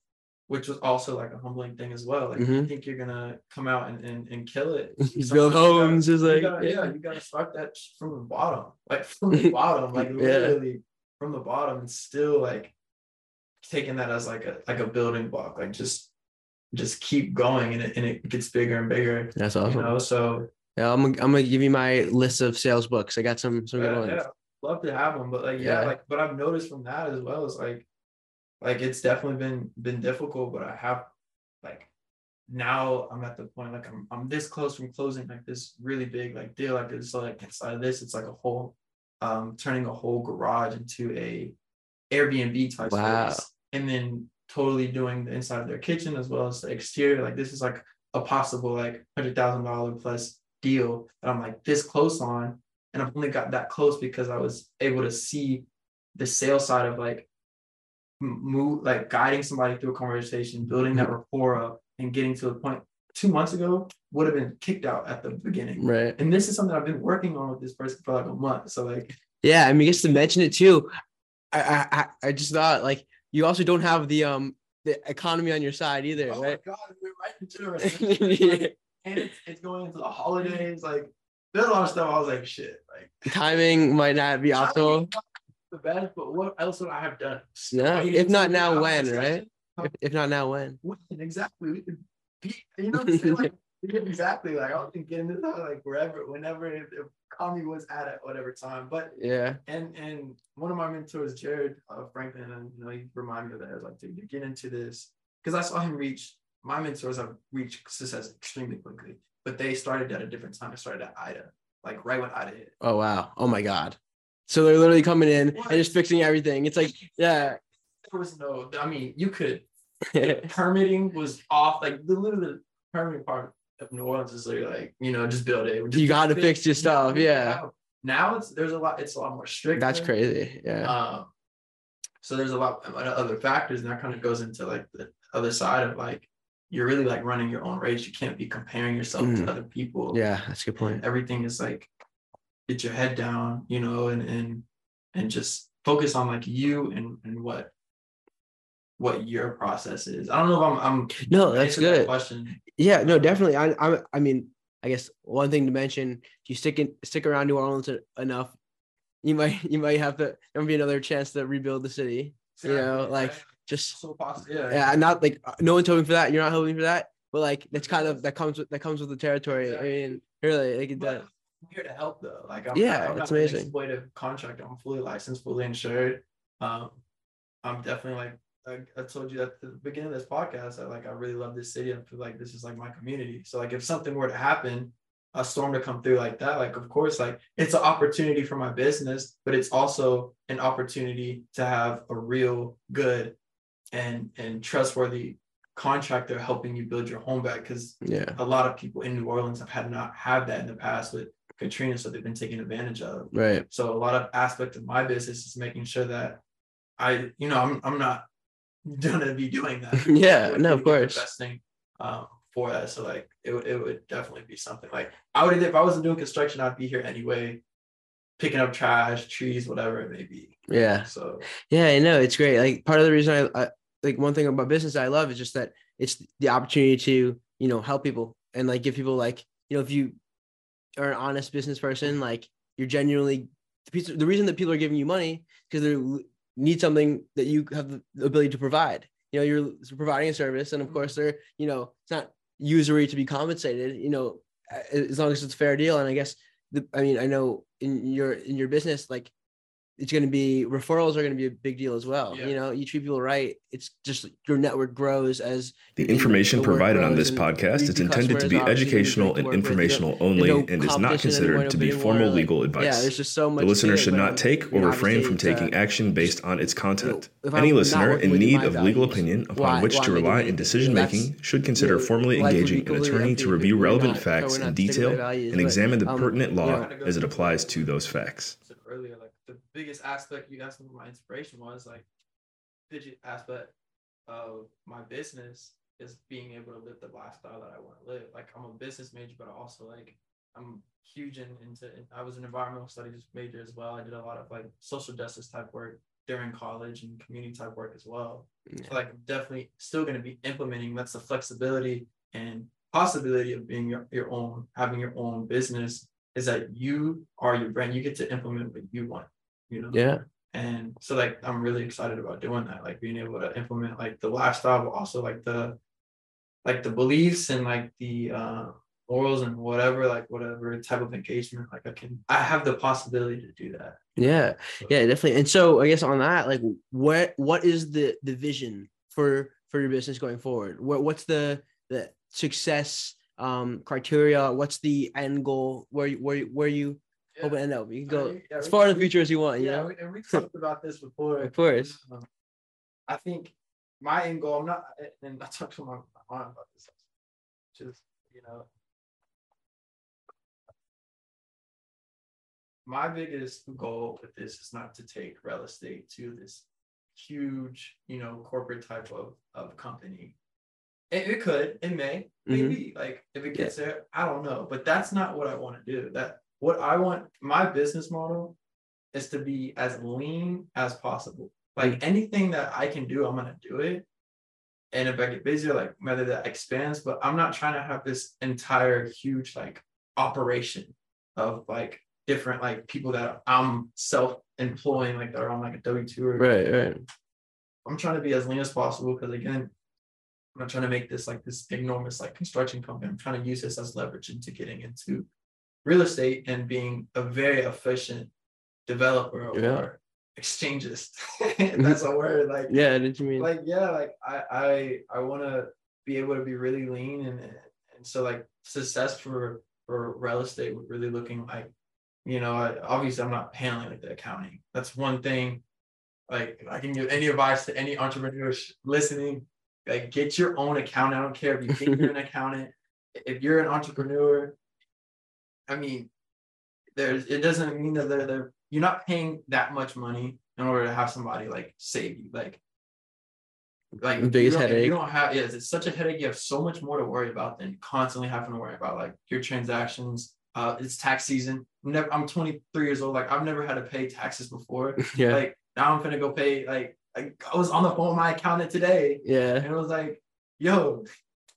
which was also like a humbling thing as well. Like you Mhm. think you're gonna come out and and, and kill it. You gotta- homes is like gotta- yeah, you gotta start that from the bottom, like from the bottom, like Yeah. literally from the bottom, and still like taking that as like a like a building block, like just just keep going and it, and it gets bigger and bigger. That's You awesome. know, so Yeah, I'm gonna, I'm gonna give you my list of sales books. I got some some good yeah, ones. yeah, love to have them, but like yeah, Yeah. like but I've noticed from that as well is like, like it's definitely been been difficult, but I have like now I'm at the point like I'm I'm this close from closing like this really big like deal like it's like inside of this it's like a whole um turning a whole garage into a Airbnb type Wow. space and then totally doing the inside of their kitchen as well as the exterior like this is like a possible like hundred thousand dollar plus deal that I'm like this close on and I've only got that close because I was able to see the sales side of like move like guiding somebody through a conversation, building that rapport up, and getting to the point. Two months ago would have been kicked out at the beginning, Right. and this is something I've been working on with this person for like a month. So like, Yeah, I mean, just to mention it too. I, I I- just thought like you also don't have the um the economy on your side either, oh right? my god, we're right into it, and it's, it's going into the holidays. Like, there's a lot of stuff. I was like, shit, like Timing might not be optimal. The best, but what else would I have done? No, if not now, when, right? If, if not now, when? when exactly we could be you know what I'm saying? Like, exactly like I was getting this out like wherever whenever if, if Kami was at at whatever time but Yeah. and and one of my mentors Jared uh, Franklin and you know he reminded me of that I was like dude you get into this because I saw him reach my mentors have reached success extremely quickly but they started at a different time I started at Ida like right when Ida hit Oh wow. Oh my god. So they're literally coming in What? and just fixing everything. It's like, yeah. there was no I mean you could permitting was off. Like the literally the permitting part of New Orleans is literally like you know just build it. Just You gotta fix- fix your stuff, yeah. Now it's there's a lot. It's a lot more strict. That's crazy. Yeah. Um, so there's a lot of other factors, and that kind of goes into like the other side of like you're really like running your own race. You can't be comparing yourself Mm. to other people. Yeah, that's a good point. And everything is like get your head down, you know, and and and just focus on like you and and what what your process is. I don't know if I'm I'm No, that's answering that good. question. Yeah, no, definitely. I, I, I mean, I guess one thing to mention: if you stick in, stick around New Orleans enough, you might, you might have to. There might be another chance to rebuild the city. You know, Exactly, like? Just, so possible. Yeah. yeah, not like no one's hoping for that. You're not hoping for that, but like that's kind of that comes with that comes with the territory. I mean, really, like it does. I'm here to help though. Like I'm, Yeah, I'm an amazing. exploitive contractor. I'm fully licensed, fully insured. Um, I'm definitely like like I told you at the beginning of this podcast that like I really love this city. I feel like this is like my community. So like if something were to happen, a storm to come through like that, like of course, like it's an opportunity for my business, but it's also an opportunity to have a real good and and trustworthy contractor helping you build your home back because Yeah, a lot of people in New Orleans have had not had that in the past with Katrina, so they've been taken advantage of. right. So a lot of aspect of my business is making sure that I, you know, I'm I'm not gonna be doing that. Yeah, no, of course. Investing um, for that, so like it would it would definitely be something like I would if I wasn't doing construction, I'd be here anyway, picking up trash, trees, whatever it may be. Yeah. So Yeah, I know it's great. Like part of the reason I, I like one thing about business I love is just that it's the opportunity to you know help people and like give people like you know if you are an honest business person like you're genuinely the, piece, the reason that people are giving you money because they need something that you have the ability to provide. You know, you're providing a service, and of mm-hmm. course they're you know it's not usury to be compensated. You know, as long as it's a fair deal. And I guess the I mean I know in your in your business like it's going to be referrals are going to be a big deal as well. Yeah. You know, you treat people right. It's just your network grows as The information the provided on this podcast the- is intended to be obviously gonna be educational and work with. Informational only no and is not considered to be formal like, legal Yeah, advice. there's just so much. The listener should not take or refrain from taking uh, action based on its content. if Any listener in need my of legal opinion upon why- which why to rely in decision making should consider formally life would be engaging an attorney to review relevant facts in not sticking to detail and examine the um, pertinent law as it applies to those facts. earlier, like the biggest aspect you asked me what my inspiration was, like digit aspect of my business is being able to live the lifestyle that I want to live. Like I'm a business major, but also like I'm huge in, into I was an environmental studies major as well. I did a lot of like social justice type work during college and community type work as well. Yeah. So like I'm definitely still gonna be implementing that's the flexibility and possibility of being your, your own, having your own business is that you are your brand. You get to implement what you want, you know? Yeah, And so like I'm really excited about doing that, like being able to implement like the lifestyle, but also like the like the beliefs and like the uh, morals and whatever, like whatever type of engagement, like I can, I have the possibility to do that. Yeah, yeah, definitely. And so I guess on that, like, what what is the the vision for for your business going forward? What what's the the success um criteria? What's the end goal? Where you where where you hope to end up? You can go Yeah, yeah, as we- far in the future as you want. You yeah, know, we, and we talked about this before. of course. Um, I think my end goal, I'm not, and I talked to my, my mom about this, just, you know, my biggest goal with this is not to take real estate to this huge, you know, corporate type of, of company. It, it could, it may, Mhm. maybe, like if it gets there, I don't know, but that's not what I want to do. That what I want, my business model is to be as lean as possible. Like anything that I can do, I'm gonna do it. And if I get busier, like whether that expands, but I'm not trying to have this entire huge like operation of like different like people that I'm self-employing, like that are on like a W2 or Right, right. I'm trying to be as lean as possible because again, I'm not trying to make this like this enormous like construction company. I'm trying to use this as leverage into getting into real estate and being a very efficient developer Yeah. or exchanges. Mm-hmm. That's a word. Like Yeah, did you mean? like yeah, like I I I want to be able to be really lean and and so like success for for real estate would really looking like you know I, obviously I'm not handling like the accounting. That's one thing. Like I can give any advice to any entrepreneurs listening. Like get your own accountant. I don't care if you think you're an accountant. If you're an entrepreneur, I mean, there's it doesn't mean that they're they're you're not paying that much money in order to have somebody like save you. Like like The you biggest don't- headache. You don't have yes, it's such a headache. You have so much more to worry about than constantly having to worry about like your transactions. Uh, it's tax season. I'm Never, I'm 23 years old. Like I've never had to pay taxes before. yeah, Like now I'm gonna go pay. Like I, I was on the phone with my accountant today, yeah. and it was like, "Yo,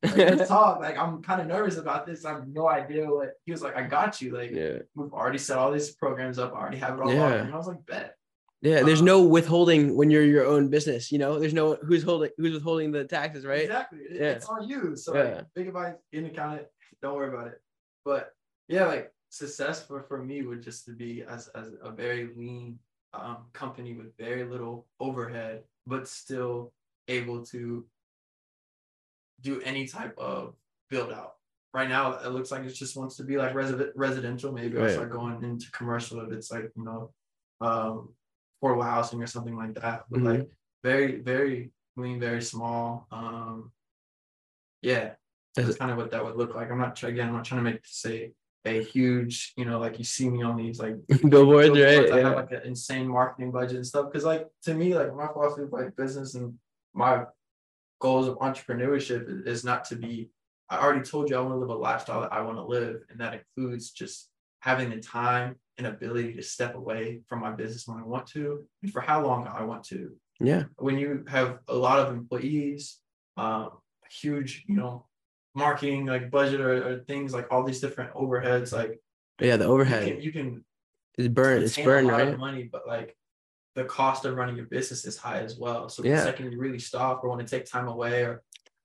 like, talk." Like I'm kind of nervous about this. I have no idea what he was like. I got you. Like yeah. we've already set all these programs up. I already have it all. Yeah. locked. And I was like, "Bet." Yeah, there's Um, no withholding when you're your own business. You know, there's no who's holding who's withholding the taxes, right? Exactly. It- Yeah. It's on you. So Yeah. like, big advice, get an accountant. Don't worry about it. But yeah, like success for, for me would just to be as, as a very lean um, company with very little overhead, but still able to do any type of build out. Right now, it looks like it just wants to be like resi- residential. Maybe I'll start going into commercial if it's like, you know, um, affordable housing or something like that. But Mhm. like very, very lean, very small. Um, yeah, that's kind of what that would look like. I'm not again. I'm not trying to make say a huge, you know, like you see me on these like Billboards, billboards, right? I have like an insane marketing budget and stuff. Because like to me, like my philosophy of like business and my goals of entrepreneurship is, not to be. I already told you I want to live a lifestyle that I want to live, and that includes just having the time and ability to step away from my business when I want to, and for how long I want to Yeah. when you have a lot of employees, um, huge, you know, marketing like budget or, or things like all these different overheads, like Yeah, the you overhead can, you can is burn. It's burn, right? money, but like the cost of running your business is high as well. So Yeah. the second you really stop or want to take time away, or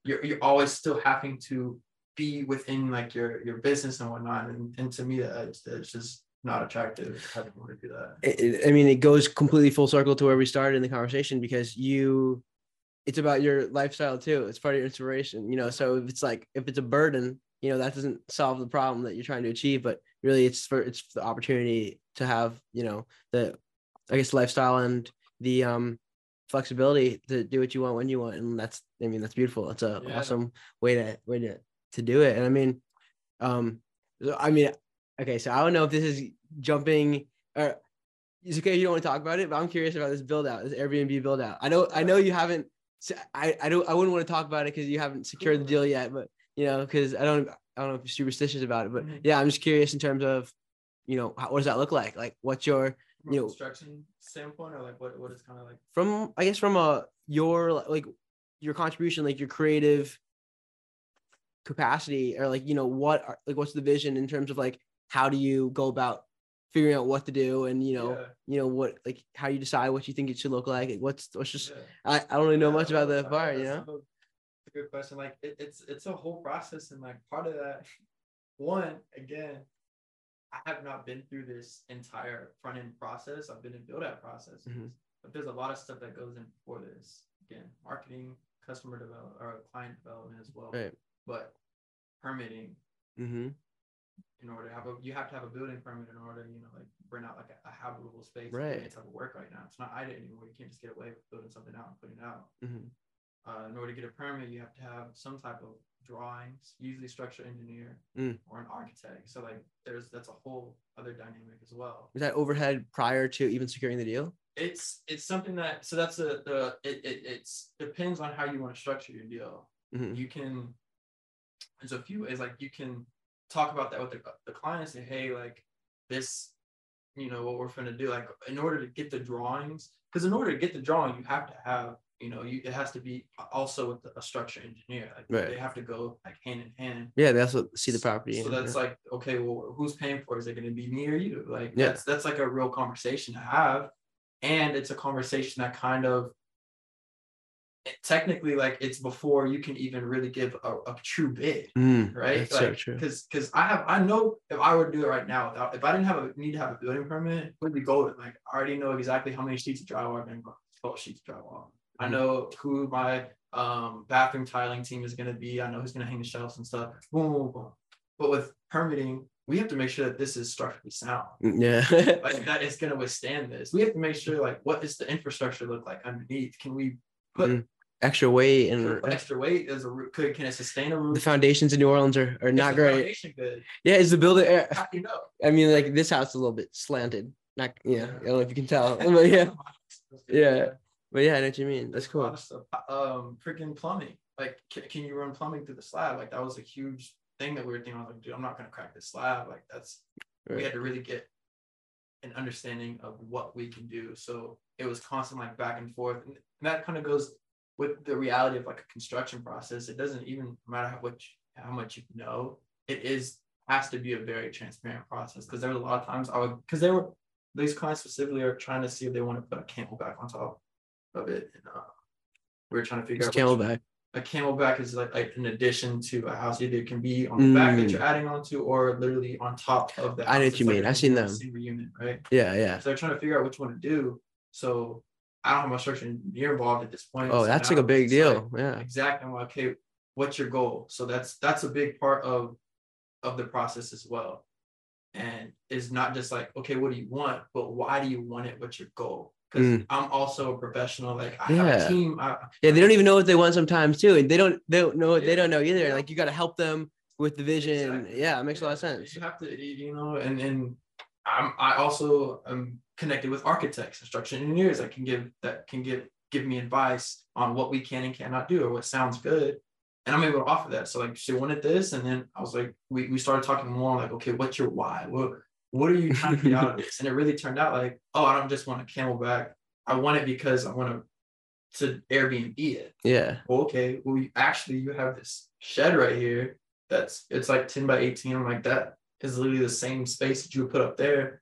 you're you're always still having to be within like your your business and whatnot. And, and to me, that it's, it's just not attractive. I don't want to do that. it- I mean, it goes completely full circle to where we started in the conversation because you, it's about your lifestyle too. It's part of your inspiration, you know. So if it's like if it's a burden, you know, that doesn't solve the problem that you're trying to achieve. But really, it's for it's the opportunity to have, you know, the, I guess, lifestyle and the um flexibility to do what you want when you want, and that's, I mean, that's beautiful. It's a Yeah. awesome way to way to to do it. And I mean, um, I mean, okay, so I don't know if this is jumping or it's okay if you don't want to talk about it, but I'm curious about this build out, this Airbnb build out. I know, I know you haven't. i i don't. I wouldn't want to talk about it because you haven't secured the deal yet. But you know, because I don't. I don't know if you're superstitious about it. But Mhm. yeah, I'm just curious in terms of, you know, how, what does that look like? Like, what's your From You know- construction standpoint, or like what what is kind of like from? I guess from a your like your contribution, like your creative capacity, or like you know what, are, like what's the vision in terms of like how do you go about figuring out what to do and you know Yeah. you know what like how you decide what you think it should look like like, what's what's just Yeah. I, I don't really know Yeah, much about the uh, part you yeah, know a good question. Like it, it's it's a whole process, and like part of that, one again, I have not been through this entire front end process. I've been in build out processes, Mhm. but there's a lot of stuff that goes in before this. Again, marketing, customer development, or client development as well. Right. But permitting, Mm-hmm. in order to have a, you have to have a building permit in order, you know, like rent out like a, a habitable space. Right. any type of work right now. It's not Ida anymore. You can't just get away with building something out and putting it out. Mm-hmm. Uh, in order to get a permit, you have to have some type of drawings, usually structural engineer Mm. or an architect. So like, there's that's a whole other dynamic as well. Was that overhead prior to even securing the deal? It's it's something that so that's a the it, it it's depends on how you want to structure your deal. Mhm. You can there's a few ways like you can talk about that with the, the client and say hey like this you know what we're going to do like in order to get the drawings because in order to get the drawing you have to have you know you it has to be also with a structure engineer like Right. they have to go like hand in hand Yeah, that's what see the property. so and- that's like okay well who's paying for it? is it going to be me or you like Yeah. that's that's like a real conversation to have and it's a conversation that kind of technically like it's before you can even really give a, a true bid Mm, right so like true. because because i have i know if i were to do it right now without if i didn't have a need to have a building permit it would be golden like i already know exactly how many sheets of drywall are going to go 12 sheets of drywall i know who my um bathroom tiling team is going to be i know who's going to hang the shelves and stuff boom, boom, boom. but with permitting we have to make sure that this is structurally sound Mm, Yeah. like that is going to withstand this we have to make sure like what does the infrastructure look like underneath can we put Mhm. Extra weight and extra weight is a could can it sustain a roof the foundations in New Orleans are, are not great. Yeah, is the building? how do you know I mean, like this house is a little bit slanted. Not yeah. I don't know if you can tell. But yeah, Yeah. But yeah, I know what you mean. That's There's a lot cool. stuff. Um, freaking plumbing. Like, can, can you run plumbing through the slab? Like, that was a huge thing that we were thinking. I was like, dude, I'm not gonna crack this slab. Like, that's we had to really get an understanding of what we can do. So it was constant like back and forth, and that kind of goes with the reality of like a construction process. It doesn't even matter how much how much you know. It is has to be a very transparent process because there was a lot of times I would because they were these clients specifically are trying to see if they want to put a camelback on top of it. And, uh, we were trying to figure It's out camelback. a camelback is like, like an addition to a house. Either it can be on the back that Mm. you're adding onto, or literally on top of the. I know what you like mean. I've seen them. Single unit, right? Yeah, yeah. So they're trying to figure out which one to do. So I don't have my structure engineer involved at this point. Oh, So that's like a big it's like, deal. Yeah. Exactly. I'm like, okay, what's your goal? So that's that's a big part of of the process as well. And it's not just like, okay, what do you want? But why do you want it? What's your goal? Because Mm. I'm also a professional. Like I have Yeah. a team. I, Yeah, they don't even know what they want sometimes too. and They don't they don't know they don't know either. Like you got to help them with the vision. Exactly. Yeah, it makes a lot of sense. You have to, you know, and and I'm I also am connected with architects, construction engineers that can give that can give give me advice on what we can and cannot do or what sounds good. And I'm able to offer that. So like she wanted this, and then I was like, we, we started talking more like, okay, what's your why? What what are you trying to get out of this? And it really turned out like, oh, I don't just want a camelback. I want it because I want to to Airbnb it Yeah. well, okay, well, you, actually, you have this shed right here that's it's like 10 by 18. I'm like, that is literally the same space that you would put up there.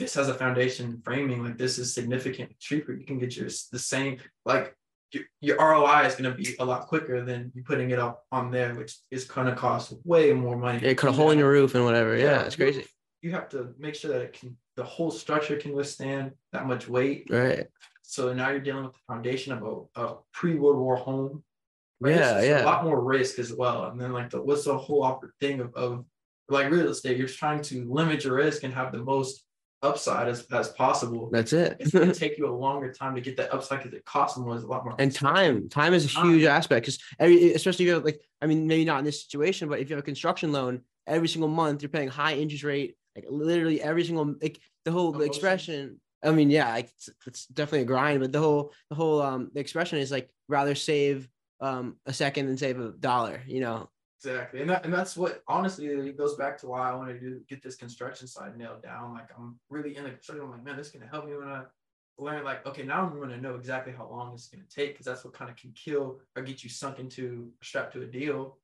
This has a foundation framing, like this is significantly cheaper. You can get your the same, like your, your ROI is going to be a lot quicker than you putting it up on there, which is going to cost way more money. Yeah, cut a hole in your roof and whatever. Yeah, it's crazy. You have to make sure that it can, the whole structure can withstand that much weight. Right. So now you're dealing with the foundation of a, a pre-World War home. Yeah, It's- it's yeah. A lot more risk as well. And then like the what's the whole thing of, of like real estate? You're trying to limit your risk and have the most upside as, as possible. That's it. It's gonna take you a longer time to get that upside because it costs more. It's a lot more and time time is a huge aspect because every especially if you have like i mean maybe not in this situation but if you have a construction loan every single month you're paying high interest rate like literally every single like the whole expression i mean yeah like, it's, it's definitely a grind but the whole the whole um the expression is like rather save um a second than save a dollar you know Exactly. And that, and that's what honestly it goes back to why I wanted to get this construction side nailed down. Like I'm really in the construction. I'm like, man, this is gonna help me when I learn like, okay, now I'm gonna know exactly how long this is gonna take because that's what kind of can kill or get you sunk into strapped to a deal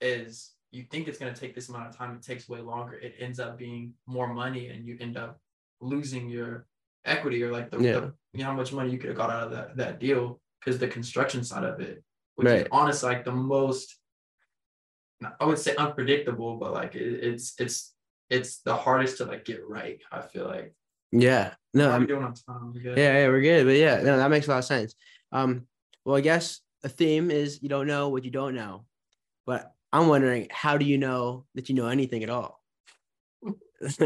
is you think it's gonna take this amount of time, it takes way longer. It ends up being more money and you end up losing your equity or like the, Yeah. the you know how much money you could have got out of that that deal because the construction side of it which is honestly like the most I would say unpredictable, but like it, it's it's it's the hardest to like get right. I feel like. Yeah. No, I'm, doing on time? Yeah, yeah, we're good. But yeah, no, that makes a lot of sense. Um, well, I guess a theme is you don't know what you don't know. But I'm wondering, how do you know that you know anything at all?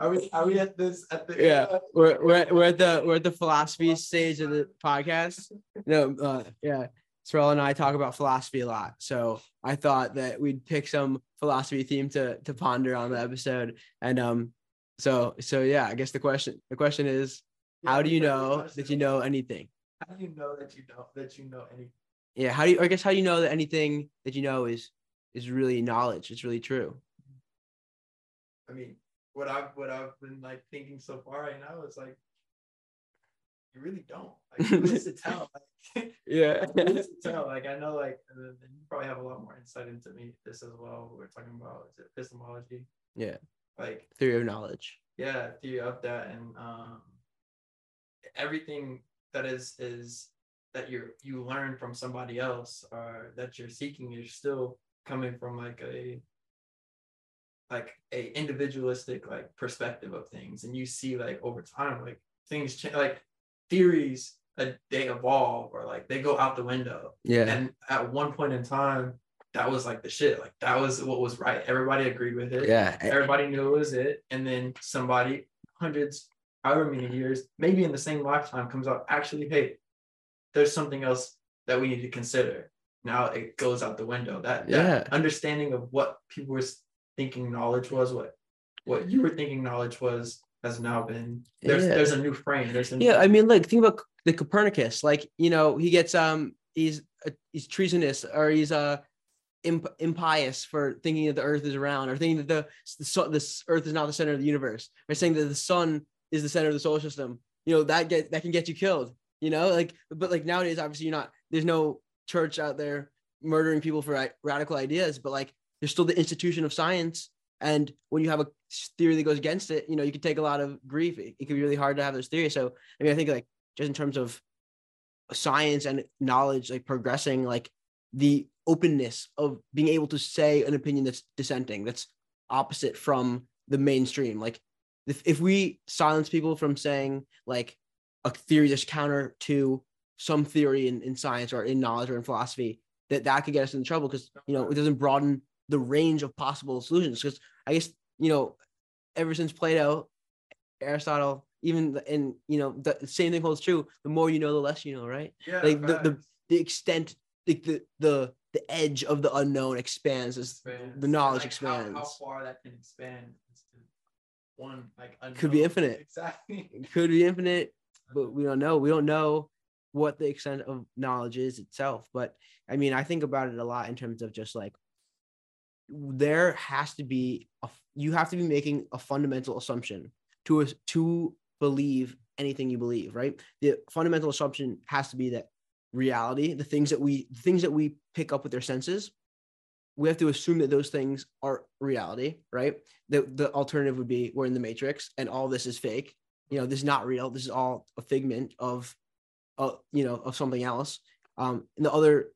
Are we are we at this at the yeah, we're, we're, we're at the we're at the philosophy stage of the podcast. No, uh, yeah, Sorrell and I talk about philosophy a lot, so I thought that we'd pick some philosophy theme to to ponder on the episode. And um, so so yeah, I guess the question the question is, how do you know that you know anything? How do you know that you don't that you know any Yeah, how do you? I guess how do you know that anything that you know is is really knowledge? It's really true. I mean, what I've what I've been like thinking so far right now is like you really don't. Like to tell? Like, Yeah. who is to tell? Like I know like you probably have a lot more insight into me this as well. We're talking about is it epistemology? Yeah. Like Theory of knowledge. yeah, theory of that and um everything that is is that you're you learn from somebody else or that you're seeking is still coming from like a like a individualistic like perspective of things. And you see like over time like things change like theories uh, they evolve or like they go out the window. Yeah. and at one point in time that was like the shit. Like that was what was right. Everybody agreed with it. Yeah. everybody knew it was it. And then somebody hundreds however many years maybe in the same lifetime comes out actually hey there's something else that we need to consider now it goes out the window that, that Yeah. understanding of what people were thinking knowledge was what what you were thinking knowledge was has now been there's Yeah. there's a new frame there's a Yeah, I mean, like think about the Copernicus. Like, you know, he gets um, he's uh, he's treasonous or he's uh, imp- impious for thinking that the Earth is round or thinking that the the, sun, the s- Earth is not the center of the universe or saying that the sun is the center of the solar system. You know, that get that can get you killed. You know, like but like nowadays, obviously, you're not. There's no church out there murdering people for radical ideas, but like there's still the institution of science. And when you have a theory that goes against it, you know, you can take a lot of grief. It, it can be really hard to have those theories. So I mean, I think like just in terms of science and knowledge, like progressing, like the openness of being able to say an opinion that's dissenting, that's opposite from the mainstream. Like if, if we silence people from saying like a theory that's counter to some theory in, in science or in knowledge or in philosophy, that that could get us in trouble because you know it doesn't broaden the range of possible solutions. Because I guess you know, ever since Plato, Aristotle, even and you know the same thing holds true. The more you know, the less you know, right? yeah, like the, the the extent, like the the the edge of the unknown expands as expands. the knowledge Like, expands. How, far that can expand one like Could be infinite. Exactly. Could be infinite, but we don't know. We don't know what the extent of knowledge is itself. But I mean, I think about it a lot in terms of just like there has to be a you have to be making a fundamental assumption to to believe anything you believe, right? The fundamental assumption has to be that reality, the things that we things that we pick up with our senses, we have to assume that those things are reality, right? The the alternative would be we're in the matrix and all this is fake. You know, this is not real. This is all a figment of uh, you know, of something else. Um, and the other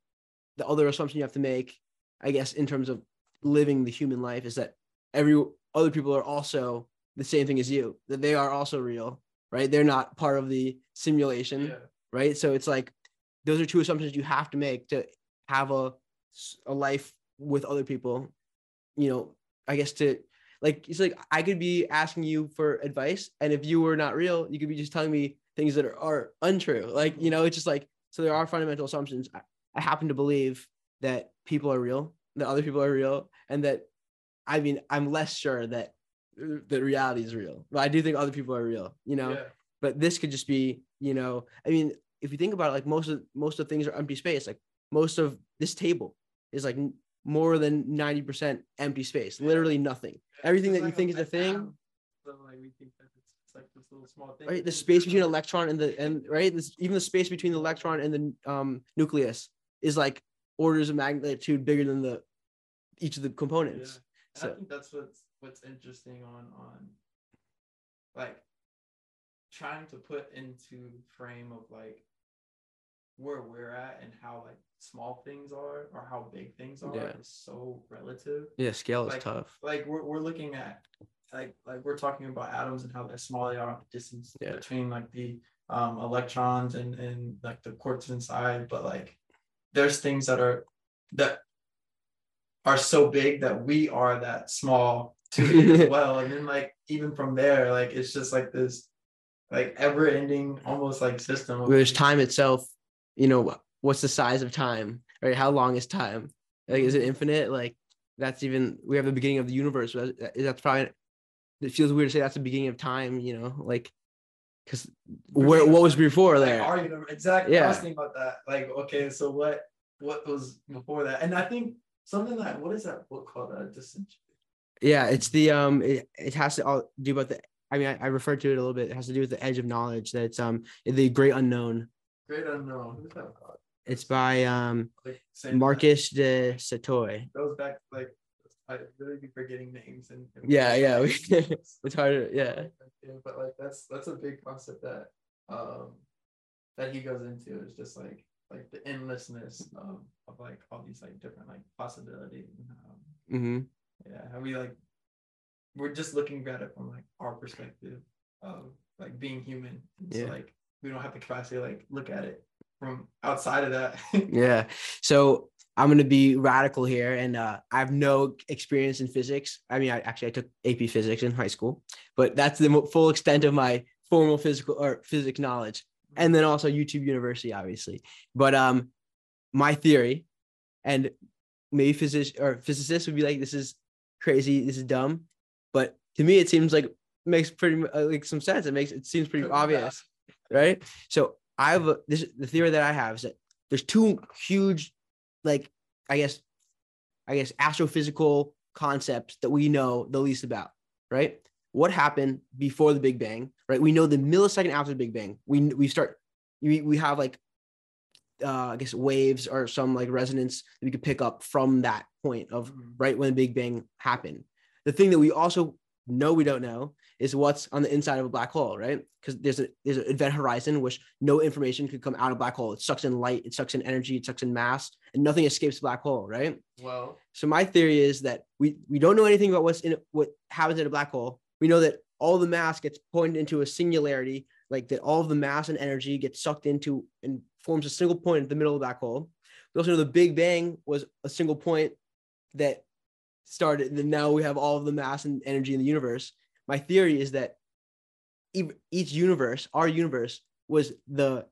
the other assumption you have to make, I guess, in terms of living the human life is that every other people are also the same thing as you, that they are also real, right? They're not part of the simulation, Yeah. right? So it's like those are two assumptions you have to make to have a a life with other people. You know, I guess to like it's like I could be asking you for advice, and if you were not real, you could be just telling me things that are, are untrue. Like you know, it's just like so there are fundamental assumptions. I, I happen to believe that people are real, that other people are real, and that I mean I'm less sure that that reality is real, but I do think other people are real. You know, Yeah. but this could just be you know i mean if you think about it like most of most of things are empty space like most of this table is like more than 90% empty space literally nothing everything that you think is a thing atom. Like we think that it's, it's like this little small thing. right the space between electron and the and right this even the space between the electron and the um nucleus is like orders of magnitude bigger than the each of the Yeah. components I think that's what's what's interesting on on like trying to put into frame of like where we're at and how like small things are or how big things are Yeah. is so relative. Yeah, scale is tough. Like we're we're looking at like like we're talking about atoms and how they're small they are the distance Yeah. between like the um electrons and and like the quarks inside, but like there's things that are that are so big that we are that small to it as well. And then like even from there, like it's just like this like ever ending almost like system. Whereas time itself, you know, what's the size of time, right? How long is time? Like, is it infinite? Like, that's even we have the beginning of the universe. but that- That's probably it feels weird to say that's the beginning of time. You know, like because where what was before like, there? Are you exactly? I was Yeah. thinking about that. Like, okay, so what what was before that? And I think something like what is that book called? Uh, Dissension. Yeah, it's the um, it, it has to all do about the. I mean, I, I referred to it a little bit. It has to do with the edge of knowledge. That it's um the great unknown. Great unknown. Who's that called? It's by um Like Marcus du Sautoy. Goes back like I really be forgetting names and. and Yeah, yeah, It's hard. to- Yeah, but like that's that's a big concept that um that he goes into is just like like the endlessness of, of like all these like different like possibilities um, hmm yeah how we like we're just looking at it from like our perspective of like being human so Yeah. like we don't have the capacity to like look at it from outside of that yeah. So I'm gonna be radical here, and uh, I have no experience in physics. I mean, I actually I took AP Physics in high school, but that's the full extent of my formal physical or physics knowledge, and then also YouTube University, obviously. But um, my theory, and maybe physics or physicists would be like, "This is crazy. This is dumb," but to me, it seems like makes pretty uh, like some sense. It makes it seems pretty obvious, right? So I have a, this the theory that I have is that there's two huge, like I guess, I guess astrophysical concepts that we know the least about, right? What happened before the Big Bang, right? We know the millisecond after the Big Bang. We we start we we have like uh, I guess waves or some like resonance that we could pick up from that point of Mhm. right when the Big Bang happened. The thing that we also know we don't know is what's on the inside of a black hole, right? Because there's a there's an event horizon which no information could come out of black hole. It sucks in light, it sucks in energy, it sucks in mass, and nothing escapes the black hole, right? well So my theory is that we we don't know anything about what's in what happens in a black hole. We know that all the mass gets pointed into a singularity, like that all of the mass and energy gets sucked into and forms a single point at the middle of the black hole. We also know the Big Bang was a single point that started, and now we have all of the mass and energy in the universe. My theory is that each universe, our universe, was the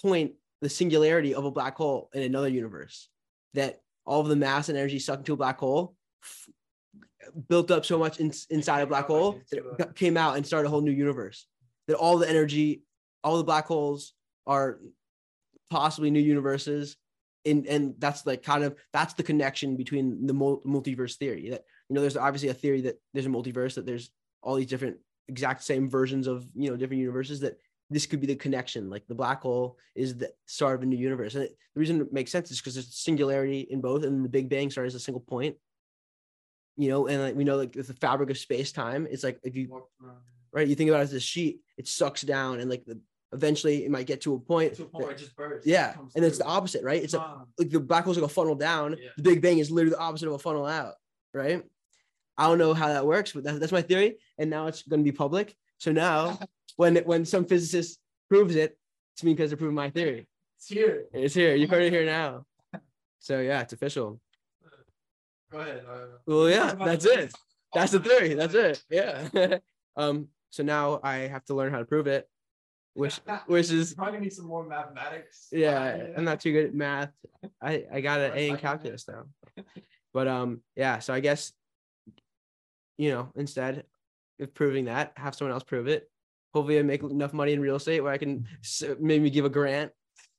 point, the singularity of a black hole in another universe. That all of the mass and energy sucked into a black hole f- built up so much in, inside a black hole that it came out and started a whole new universe. That all the energy, all the black holes are possibly new universes. And, and that's like kind of that's the connection between the multiverse theory that you know there's obviously a theory that there's a multiverse that there's all these different exact same versions of you know different universes that this could be the connection. Like the black hole is the start of a new universe. And it, the reason it makes sense is because there's singularity in both and the big bang started as a single point you know? And like we know like the fabric of space time it's like if you right you think about it as a sheet it sucks down and like the eventually it might get to a point to a that- point where it just bursts. Yeah comes and it's the opposite right? It's a, like the black hole's like a funnel down. Yeah. the big bang is literally the opposite of a funnel out right i don't know how that works but that, that's my theory and now it's going to be public. So now when when some physicist proves it it's me because they're proving my theory. It's here. It's here. You heard it here now. So yeah it's official. Go ahead. Uh, well yeah that's it. That's the theory. That's it. Yeah. Um so now i have to learn how to prove it which which is probably gonna need some more mathematics. Yeah i'm not too good at math. I i got an a in calculus though but um yeah so i guess you know instead of proving that have someone else prove it. Hopefully i make enough money in real estate where i can maybe give a grant.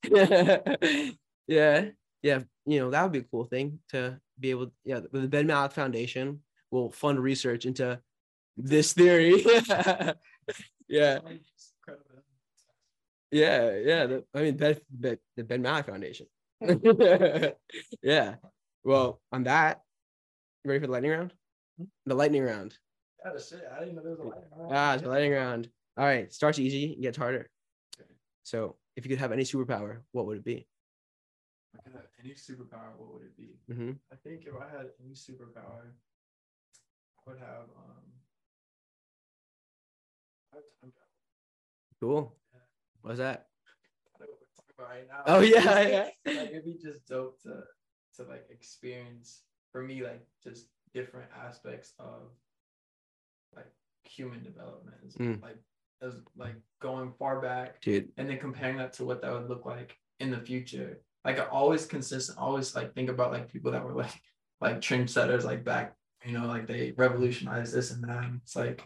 Yeah yeah you know that would be a cool thing to be able yeah the ben malech foundation will fund research into this theory. Yeah. Yeah yeah the, i mean ben, ben, the ben malech foundation. Yeah. Well on that ready for the lightning round the lightning round the shit. I didn't know there was a light. ah it's the lightning round all right starts easy gets harder so if you could have any superpower, what would it be? If I could have any superpower, what would it be? hmm I think if I had any superpower, I would have um. I have time travel. Cool. What's that? Right now. Oh, yeah, yeah. like it'd be just dope to to like experience for me like just different aspects of like human development. Mm. Like as like going far back Dude. and then comparing that to what that would look like in the future. Like I always consistent, always like think about like people that were like like trendsetters like back, you know, like they revolutionized this and that. It's like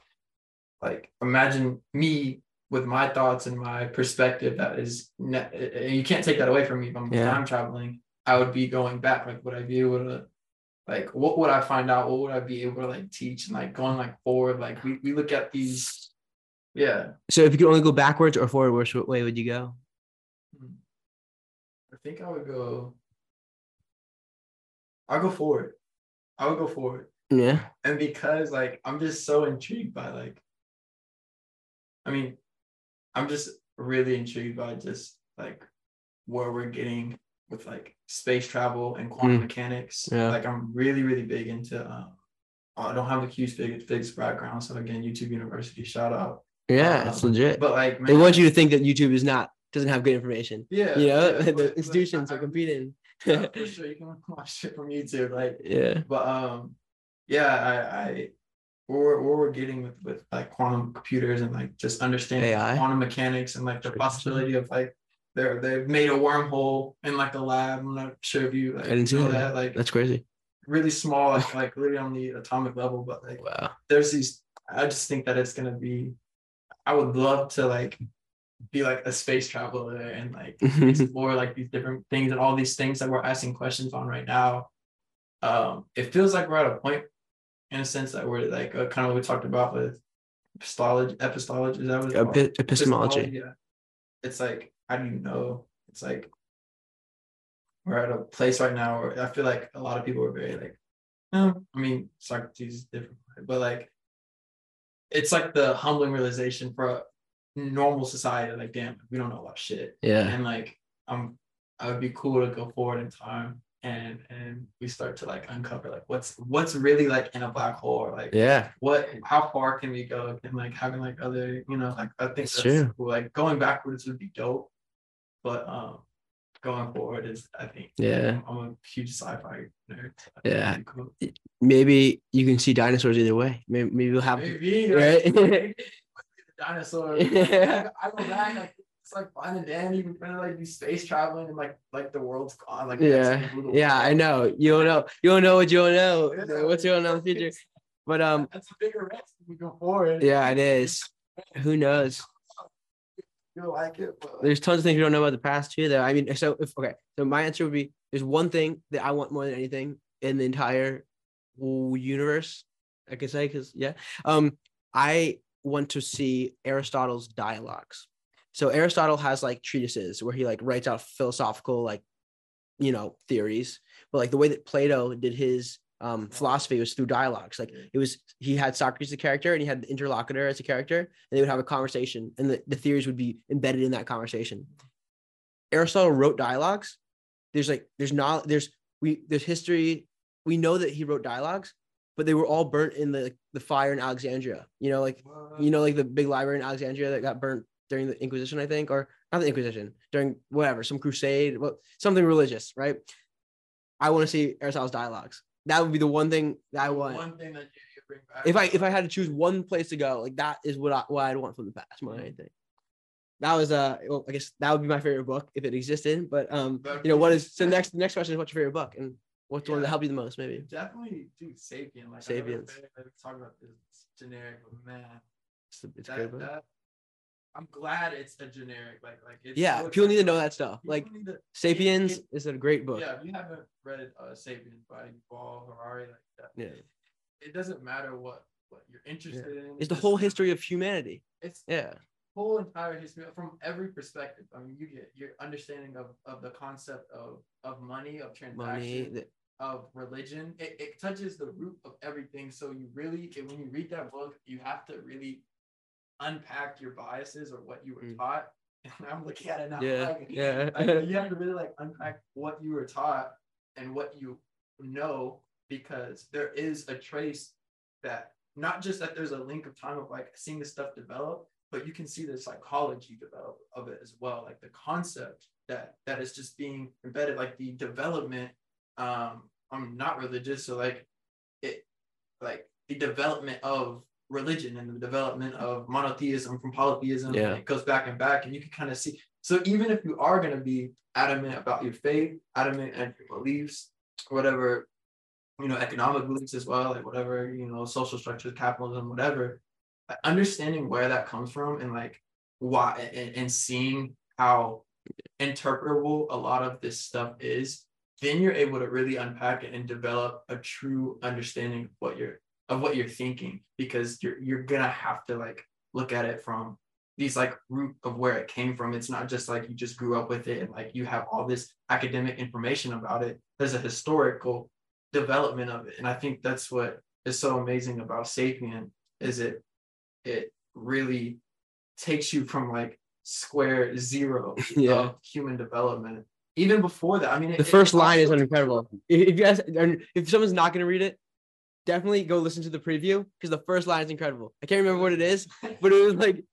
like imagine me with my thoughts and my perspective that is ne- and you can't take that away from me if I'm Yeah. time traveling. I would be going back. Like would I be able to like what would I find out? What would I be able to like teach and like going like forward? Like we, we look at these yeah. So if you could only go backwards or forward, which way would you go? Hmm. I think I would go. I'll go forward. I would go forward. Yeah. And because like I'm just so intrigued by like I mean, I'm just really intrigued by just like where we're getting with like space travel and quantum Mm. mechanics. Yeah. Like I'm really, really big into um I don't have a huge physics physics background. So again, YouTube University, shout out. Yeah, Um, it's legit. But like they want you to think that YouTube is not doesn't have good information. yeah, You know, yeah, the but institutions I- are competing. yeah, for sure. You can watch shit from YouTube. Like yeah. but um yeah i i where, where we're getting with with like quantum computers and like just understanding AI? quantum mechanics and like the possibility of like they're they've made a wormhole in like a lab i'm not sure if you like, I didn't see that. that like That's crazy. really small like, like really on the atomic level but like Wow. there's these i just think that it's gonna be i would love to like be like a space traveler and like explore like these different things and all these things that we're asking questions on right now. Um, it feels like we're at a point in a sense that we're like uh, kind of what we talked about with epistology, epistology, is that what? Epi- epistemology. Yeah. It's like, how do you know? It's like we're at a place right now where I feel like a lot of people are very like, no, I mean, Socrates is different, but like it's like the humbling realization for a normal society, like, damn, we don't know about shit Yeah. and like um I would be cool to go forward in time and and we start to like uncover like what's what's really like in a black hole or like Yeah. what how far can we go and like having like other you know like I think It's that's true. cool. like going backwards would be dope but um going forward is I think Yeah. I'm, a huge sci-fi nerd so Yeah. cool. Maybe you can see dinosaurs either way. Maybe, maybe we'll have. maybe right? like, maybe dinosaur Yeah. I, I go back like it's like fun and dandy. We're gonna like be space traveling and like like the world's gone. Like Yeah. Yeah. I know. You don't know. You don't know what you don't know. Yeah. What's going on in the future? But um, That's a bigger risk if we go forward. yeah, it is. Who knows? Feel like it, but There's tons of things we don't know about the past too. Though I mean, so if okay, so my answer would be: there's one thing that I want more than anything in the entire universe. I could say because yeah, um, I want to see Aristotle's dialogues. So Aristotle has like treatises where he like writes out philosophical like, you know, theories. But like the way that Plato did his um, philosophy was through dialogues. Like it was he had Socrates as a character and he had the interlocutor as a character, and they would have a conversation, and the, the theories would be embedded in that conversation. Aristotle wrote dialogues. There's like there's not there's we there's history. We know that he wrote dialogues, but they were all burnt in the the fire in Alexandria. You know, like you know, like the big library in Alexandria that got burnt during the Inquisition, I think, or not the Inquisition, during whatever, some crusade, something religious, right? I want to see Aristotle's dialogues. That would be the one thing that I want. One thing that you bring back. If I if I had to choose one place to go, like that is what I what I'd want from the past more than anything. That was uh well, I guess that would be my favorite book if it existed. But um, you know, what is so next the next question is what's your favorite book and what's the one that helped you the most, maybe? definitely do sapien. Like Sapiens. talk about this generic, but man, It's, a- it's that, great book. that I'm glad it's a generic. Like like it's Yeah, so people need to know that stuff. People Like to- Sapiens it- is a great book. Yeah, if you haven't read uh, Sapiens by Yuval Harari, like that, Yeah. it, it doesn't matter what what you're interested in. It's the whole history of humanity. It's Yeah. whole entire history from every perspective. I mean, you get your understanding of, of the concept of of money, of transaction, Money. The, of religion. It, it touches the root of everything. So you really, it- when you read that book, you have to really unpack your biases or what you were Mm. taught And I'm looking at it now. Yeah, like, yeah. you have to really like unpack what you were taught and what you know because there is a trace that not just that there's a link of time of like seeing this stuff develop, but you can see the psychology develop of it as well, like the concept that that is just being embedded, like the development. Um, I'm not religious, so like it, like the development of religion and the development of monotheism from polytheism. Yeah. it goes back and back, and you can kind of see. So even if you are going to be adamant about your faith, adamant and your beliefs, whatever, you know, economic beliefs as well, like whatever, you know, social structures, capitalism, whatever, uh, understanding where that comes from and like why and, and seeing how interpretable a lot of this stuff is, then you're able to really unpack it and develop a true understanding of what you're of what you're thinking because you're you're gonna have to like look at it from these like root of where it came from. It's not just like you just grew up with it and like you have all this academic information about it. There's a historical development of it. And I think that's what is so amazing about Sapien is it it really takes you from like square zero Yeah. of human development. Even before that, I mean, it- the it first line is incredible. If you guys, if someone's not gonna read it, definitely go listen to the preview because the first line is incredible. I can't remember what it is, but it was like,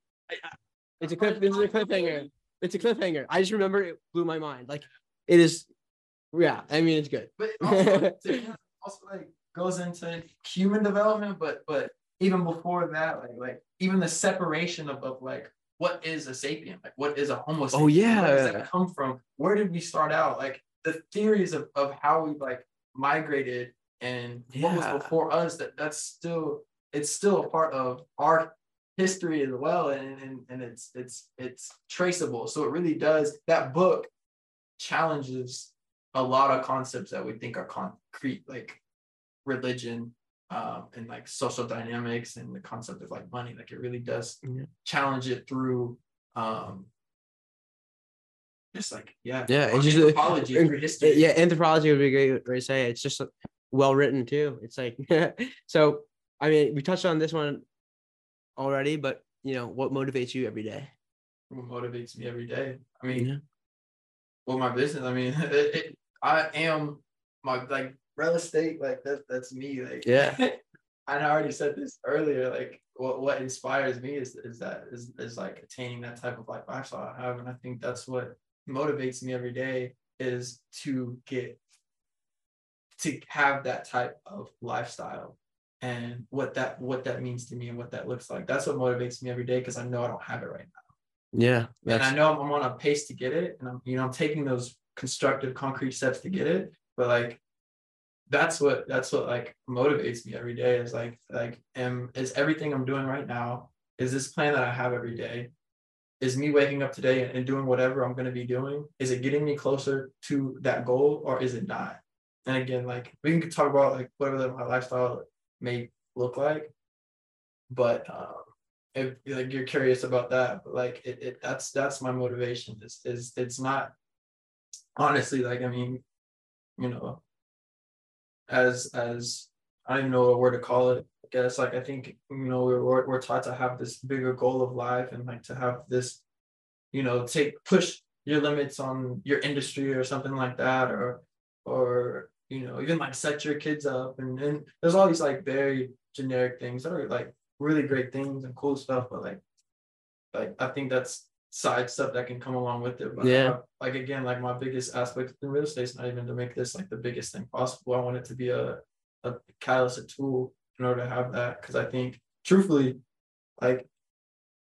it's a clip. This is a cliffhanger. It's a cliffhanger. I just remember it blew my mind. Like it is, yeah. I mean, it's good. but also, also like goes into human development, but but even before that, like like even the separation of, of like what is a sapien, like what is a Homo oh, sapien? Oh, Where does yeah. that come from? Where did we start out? Like the theories of, of how we like migrated and what was before us. That that's still it's still a part of our history as well, and and, and it's it's it's traceable. So it really does that book challenges a lot of concepts that we think are concrete, like religion, um, and like social dynamics and the concept of like money. Like it really does Yeah. challenge it through um just like yeah, Yeah, just- anthropology. Yeah, anthropology would be great to say. It's just well written too. It's like so. I mean, we touched on this one already, but you know, what motivates you every day? What motivates me every day. I mean, Yeah. well, my business. I mean, it, it, I am my like real estate. Like that. That's me. Like Yeah. and I already said this earlier. Like what what inspires me is is that is is like attaining that type of like lifestyle I have, and I think that's what motivates me every day is to get to have that type of lifestyle and what that what that means to me and what that looks like. That's what motivates me every day because I know I don't have it right now Yeah, and I know I'm on a pace to get it, and I'm you know I'm taking those constructive, concrete steps to get it. But like, that's what that's what like motivates me every day. Is like like am is everything I'm doing right now is this plan that I have every day. Is me waking up today and, and doing whatever I'm going to be doing? Is it getting me closer to that goal or is it not? And again, like we can talk about like whatever my lifestyle may look like, but um, if like you're curious about that but like it, it that's that's my motivation is is it's not honestly like i mean you know as as i don't know what word to call it i guess like i think you know we're, we're taught to have this bigger goal of life and like to have this you know take push your limits on your industry or something like that or or you know even like set your kids up and and there's all these like very generic things that are like really great things and cool stuff, but like, like I think that's side stuff that can come along with it. But Yeah. uh, like again, like my biggest aspect in real estate is not even to make this like the biggest thing possible. I want it to be a a catalyst, a tool in order to have that. Because I think, truthfully, like,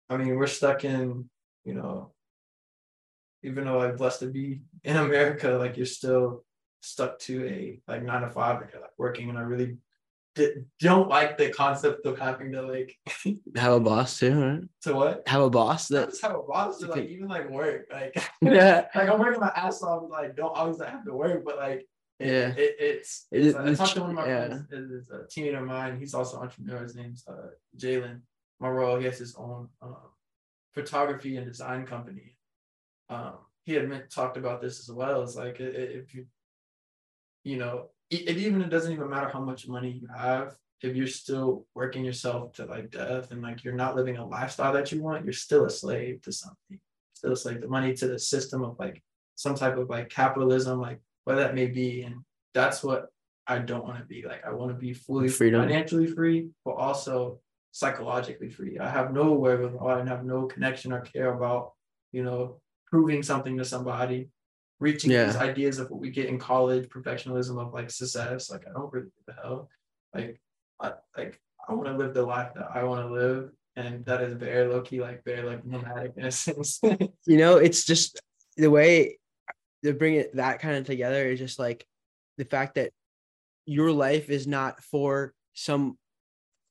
I mean, we're stuck in, you know, even though I'm blessed to be in America, like you're still stuck to a like nine to five, like, like working, and I really don't like the concept of having to like have a boss too, right? to what? Have a boss that That's how a boss to like even like work. Like yeah, like I'm working my ass off, like don't always have to work, but like it, Yeah. it, it's, It it's is- I talked to one of my yeah. friends, is, a teammate of mine. He's also an entrepreneur. His name's uh, Jalen Monroe. He has his own um, photography and design company. Um, he had talked about this as well. It's like if you, you know, it, even it doesn't even matter how much money you have. If you're still working yourself to like death and like you're not living a lifestyle that you want, you're still a slave to something. still slave the money to the system of like some type of like capitalism, like whatever that may be. And that's what I don't want to be. Like I want to be fully Freedom. financially free, but also psychologically free. I have no wherewithal, I have no connection or care about, you know, proving something to somebody, reaching Yeah. these ideas of what we get in college, perfectionism of like success. Like I don't really give the hell. Like I like I want to live the life that I want to live. And that is very low key, like very like nomadic in a sense. you know it's just the way to bring it that kind of together is just like the fact that your life is not for some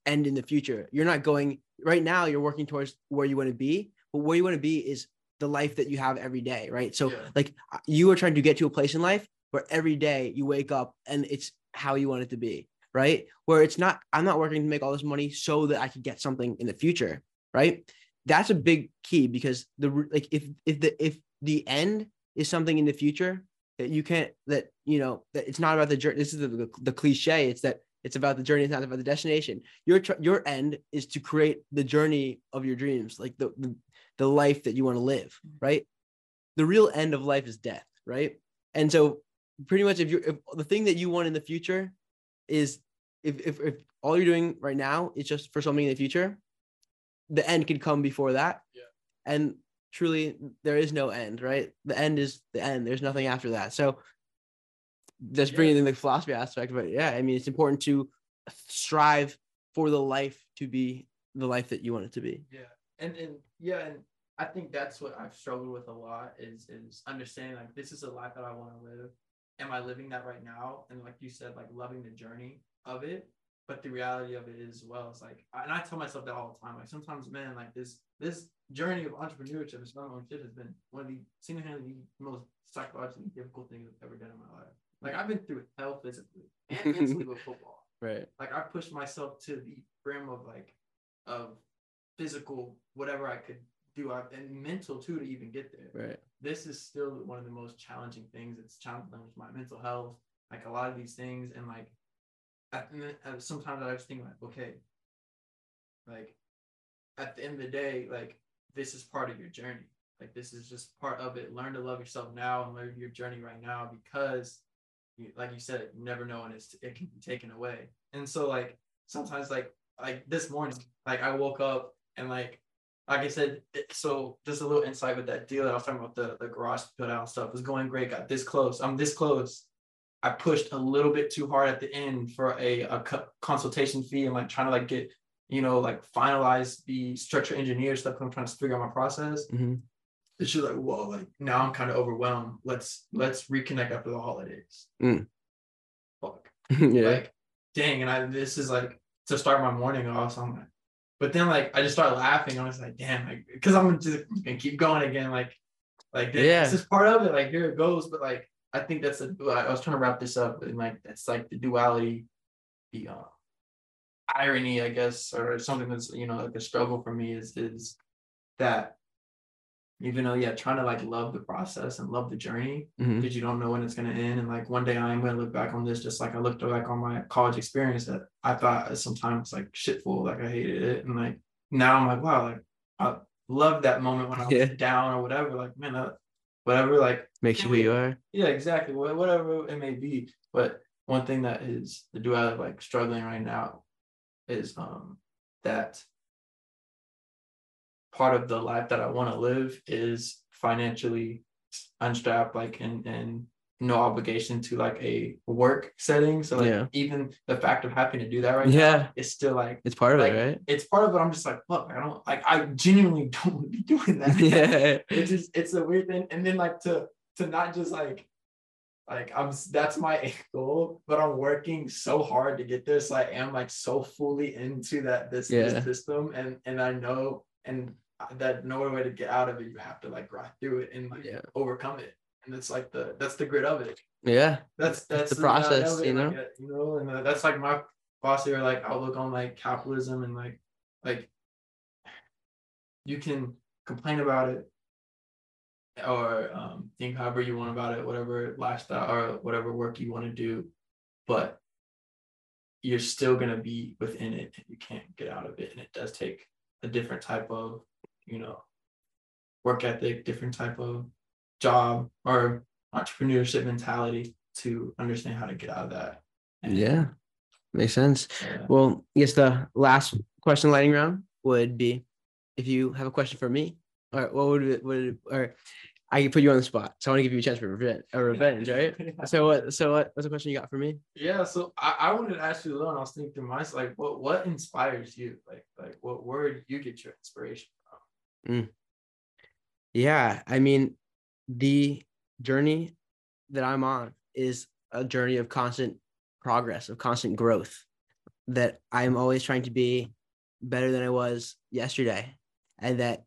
end in the future you're not going right now you're working towards where you want to be but where you want to be is the life that you have every day right? So Yeah. like uh, you are trying to get to a place in life where every day you wake up and it's how you want it to be right? Where it's not i'm not working to make all this money so that i could get something in the future right? That's a big key because the like if if the if the end is something in the future that you can't that you know that it's not about the journey this is the, the, the cliche it's that it's about the journey it's not about the destination. Your your end is to create the journey of your dreams like the the, the life that you want to live mm. right? The real end of life is death right? And so pretty much if you're if the thing that you want in the future is if if, if all you're doing right now is just for something in the future the end could come before that. Yeah. and truly there is no end right? The end is the end. There's nothing after that. So just Yeah. bringing in the philosophy aspect but yeah i mean it's important to strive for the life to be the life that you want it to be. Yeah, and and yeah, and I think that's what I've struggled with a lot is is understanding like this is a life that I want to live. Am I living that right now? And like you said, like loving the journey of it. But the reality of it is, well, it's like, and I tell myself that all the time. Like sometimes, man, like this this journey of entrepreneurship and starting my own shit has been one of the single-handedly most psychologically difficult things I've ever done in my life. Like I've been through hell physically and mentally with football right like I pushed myself to the brim of like of physical whatever I could do I, and mental too to even get there. right This is still one of the most challenging things. It's challenging my mental health, like a lot of these things, and like at, and then, uh, sometimes I just think like, okay, like at the end of the day, like this is part of your journey. Like this is just part of it. Learn to love yourself now and learn your journey right now because, you, like you said, you never know when it's it can be taken away. And so like sometimes like like this morning, like I woke up and like like I said, so just a little insight with that deal that I was talking about the the garage put out stuff was going great. Got this close. I'm this close. I pushed a little bit too hard at the end for a, a consultation fee and like trying to like get you know like finalize the structure engineer stuff. I'm trying to figure out my process. Mhm. And she's like, whoa, like now I'm kind of overwhelmed. Let's let's reconnect after the holidays. Mm. Fuck. yeah Like, dang, and I this is like to start my morning off. So I'm like, but then like I just started laughing. I was like, damn, like because I'm just gonna keep going again. Like, like dang, Yeah. this is part of it. Like here it goes. But like I think that's a. I was trying to wrap this up and like that's like the duality, the uh, irony, I guess, or something that's you know like a struggle for me is is that even though yeah, trying to like love the process and love the journey Mhm. because you don't know when it's gonna end. And like one day I am gonna look back on this just like I looked back on my college experience that I thought sometimes like shitful, like I hated it. And like now I'm like, wow, like I love that moment when I was Yeah. down or whatever. Like, man, that, whatever, like makes you who you are yeah, exactly. Whatever it may be. But one thing that is the duality of like struggling right now is um that part of the life that I want to live is financially unstrapped, like and and no obligation to like a work setting. So like Yeah. even the fact of having to do that right now yeah is still like it's part of like, it right it's part of it. I'm just like, fuck, I don't like I genuinely don't want to be doing that yeah it's just it's a weird thing and then like to to not just like like i'm that's my goal but i'm working so hard to get there so i am like so fully into that this, Yeah. this system and and i know and that no way to get out of it you have to like grind through it and like Yeah. overcome it and it's like the that's the grit of it yeah that's that's the reality process, you know? like, uh, you know and uh, that's like my philosophy or like outlook on like capitalism and like like you can complain about it or um, think however you want about it whatever lifestyle or whatever work you want to do but you're still going to be within it and you can't get out of it and it does take a different type of you know work ethic, different type of job or entrepreneurship mentality to understand how to get out of that. And, Yeah. Makes sense. uh, Well, I guess the last question lightning round would be if you have a question for me, or what would it, would it, or I can put you on the spot. So I want to give you a chance for revenge, a revenge, right? So what? So what? What's the question you got for me? Yeah, so I, I wanted to ask you though, and I was thinking to myself, like, what what inspires you? Like, like what where do you get your inspiration from? Yeah, I mean, the journey that I'm on is a journey of constant progress, of constant growth. That I'm always trying to be better than I was yesterday, and that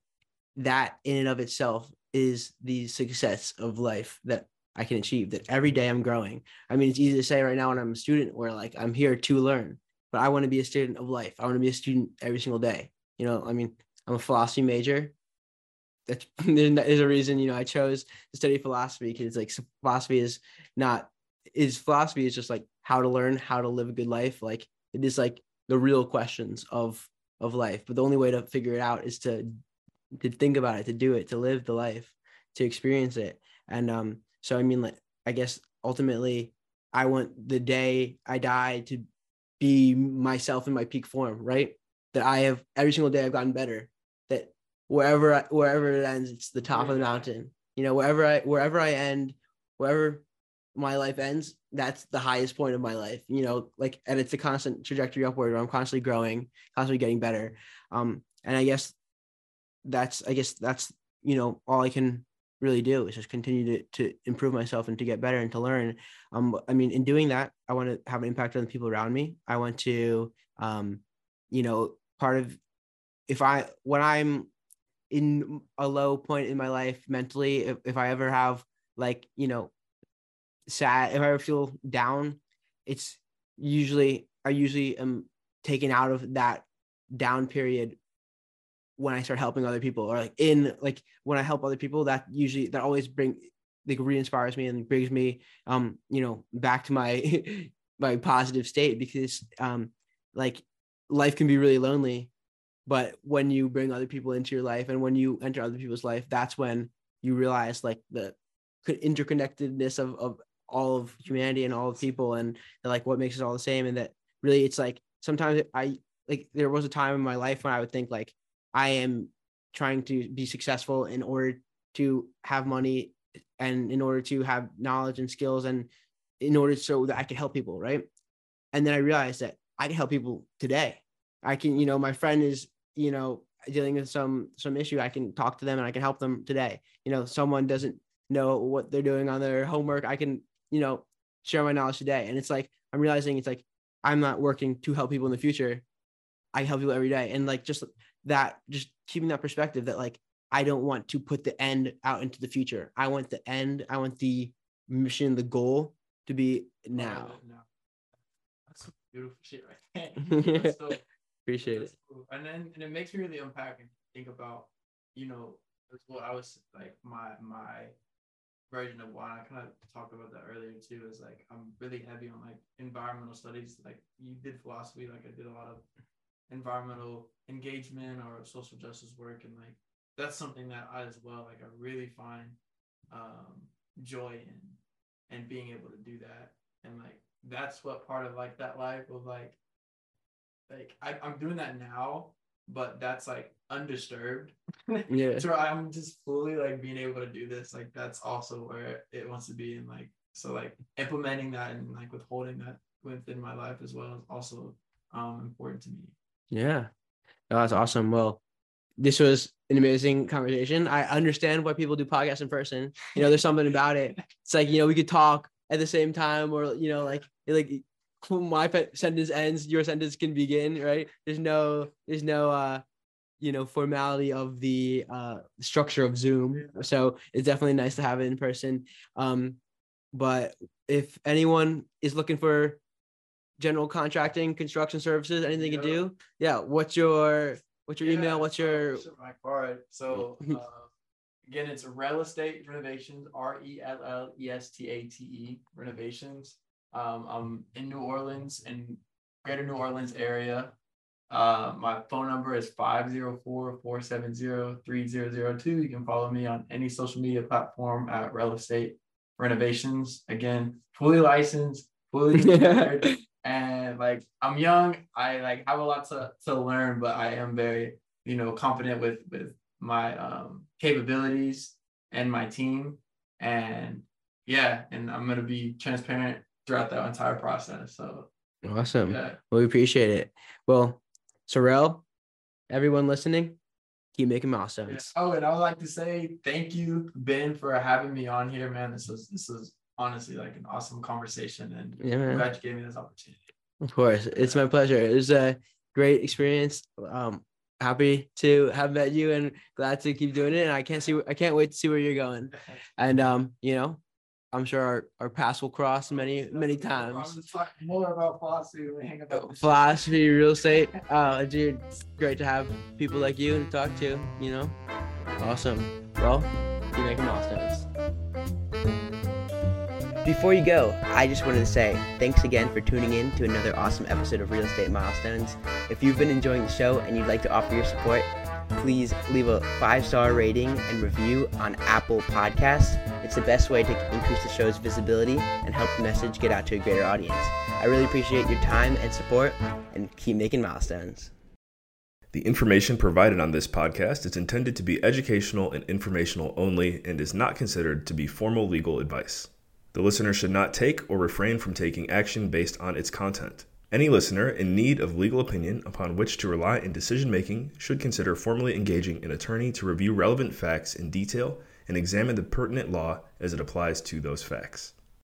that in and of itself is the success of life that I can achieve. That every day I'm growing. I mean, it's easy to say right now when I'm a student, where like I'm here to learn, but I want to be a student of life. I want to be a student every single day. You know, I mean, I'm a philosophy major. There's a reason you know I chose to study philosophy because like philosophy is not is philosophy is just like how to learn how to live a good life. Like it is like the real questions of of life. But the only way to figure it out is to to think about it to do it to live the life to experience it. And um so I mean like I guess ultimately I want the day I die to be myself in my peak form right? That I have every single day I've gotten better wherever I, wherever it ends, it's the top of the mountain. You know, wherever I wherever I end, wherever my life ends, that's the highest point of my life. You know, like and it's a constant trajectory upward. Where I'm constantly growing, constantly getting better. Um, and I guess that's I guess that's you know all I can really do is just continue to to improve myself and to get better and to learn. Um, I mean, in doing that, I want to have an impact on the people around me. I want to, um, you know, part of if I when I'm in a low point in my life mentally, if, if I ever have like, you know, sad, if I ever feel down, it's usually I usually am taken out of that down period when I start helping other people or like in like when I help other people, that usually that always bring like re-inspires me and brings me um, you know, back to my my positive state because um like life can be really lonely but when you bring other people into your life and when you enter other people's life that's when you realize like the interconnectedness of, of all of humanity and all of people and, like what makes us all the same and that really it's like sometimes i like there was a time in my life when i would think like i am trying to be successful in order to have money and in order to have knowledge and skills and in order so that i can help people right? And then i realized that i can help people today. I can you know my friend is you know dealing with some some issue i can talk to them and i can help them today. You know someone doesn't know what they're doing on their homework i can you know share my knowledge today. And it's like i'm realizing it's like i'm not working to help people in the future. I help people every day. And like just that just keeping that perspective that like i don't want to put the end out into the future. I want the end. I want the mission the goal to be now now. That's some beautiful shit right there. appreciate it cool. And then and it makes me really unpack and think about, you know, that's what I was like my my version of why I kind of talked about that earlier too. Is like I'm really heavy on like environmental studies. Like you did philosophy, like I did a lot of environmental engagement or social justice work, and like that's something that I as well like I really find um, joy in and being able to do that and like that's what part of like that life of like like I, I'm doing that now, but that's like undisturbed. Yeah. so I'm just fully like being able to do this. Like that's also where it wants to be, and like so like implementing that and like withholding that within my life as well is also um important to me. Yeah. Oh, that's awesome. Well, this was an amazing conversation. I understand why people do podcasts in person. You know, there's something about it. It's like, you know, we could talk at the same time or, you know, like, like my sentence ends, your sentence can begin, right? There's no, there's no, uh, you know, formality of the uh, structure of Zoom. So it's definitely nice to have it in person. Um, but if anyone is looking for general contracting, construction services, anything you can do, yeah. What's your what's your Yeah, email? What's your so my card. So uh, again, it's RellEstate renovations. R E L L E S T A T E renovations. Um, I'm in New Orleans in Greater New Orleans area. Uh, my phone number is 504-470-3002. You can follow me on any social media platform at RellEstate Renovations. Again, fully licensed, fully insured, and like I'm young. I like have a lot to, to learn, but I am very, you know, confident with with my um capabilities and my team. And yeah, and I'm gonna be transparent throughout that entire process. So Awesome. yeah. Well, we appreciate it. Well, Sorrell, everyone listening, keep making milestones. Oh, and I would like to say thank you, Ben, for having me on here, man. This was this was honestly like an awesome conversation, and Yeah, I'm glad you gave me this opportunity. Of course, it's my pleasure. It was a great experience. Um, happy to have met you and glad to keep doing it. And I can't see, I can't wait to see where you're going. And um, you know, I'm sure our, our paths will cross many, many I'm times. talk more about philosophy when we hang about. Philosophy, real estate. Uh, dude, it's great to have people like you to talk to. You know, awesome. Well, keep making milestones. Before you go, I just wanted to say thanks again for tuning in to another awesome episode of Real Estate Milestones. If you've been enjoying the show and you'd like to offer your support, please leave a five star rating and review on Apple Podcasts. It's the best way to increase the show's visibility and help the message get out to a greater audience. I really appreciate your time and support, and keep making milestones. The information provided on this podcast is intended to be educational and informational only and is not considered to be formal legal advice. The listener should not take or refrain from taking action based on its content. Any listener in need of legal opinion upon which to rely in decision making should consider formally engaging an attorney to review relevant facts in detail and examine the pertinent law as it applies to those facts.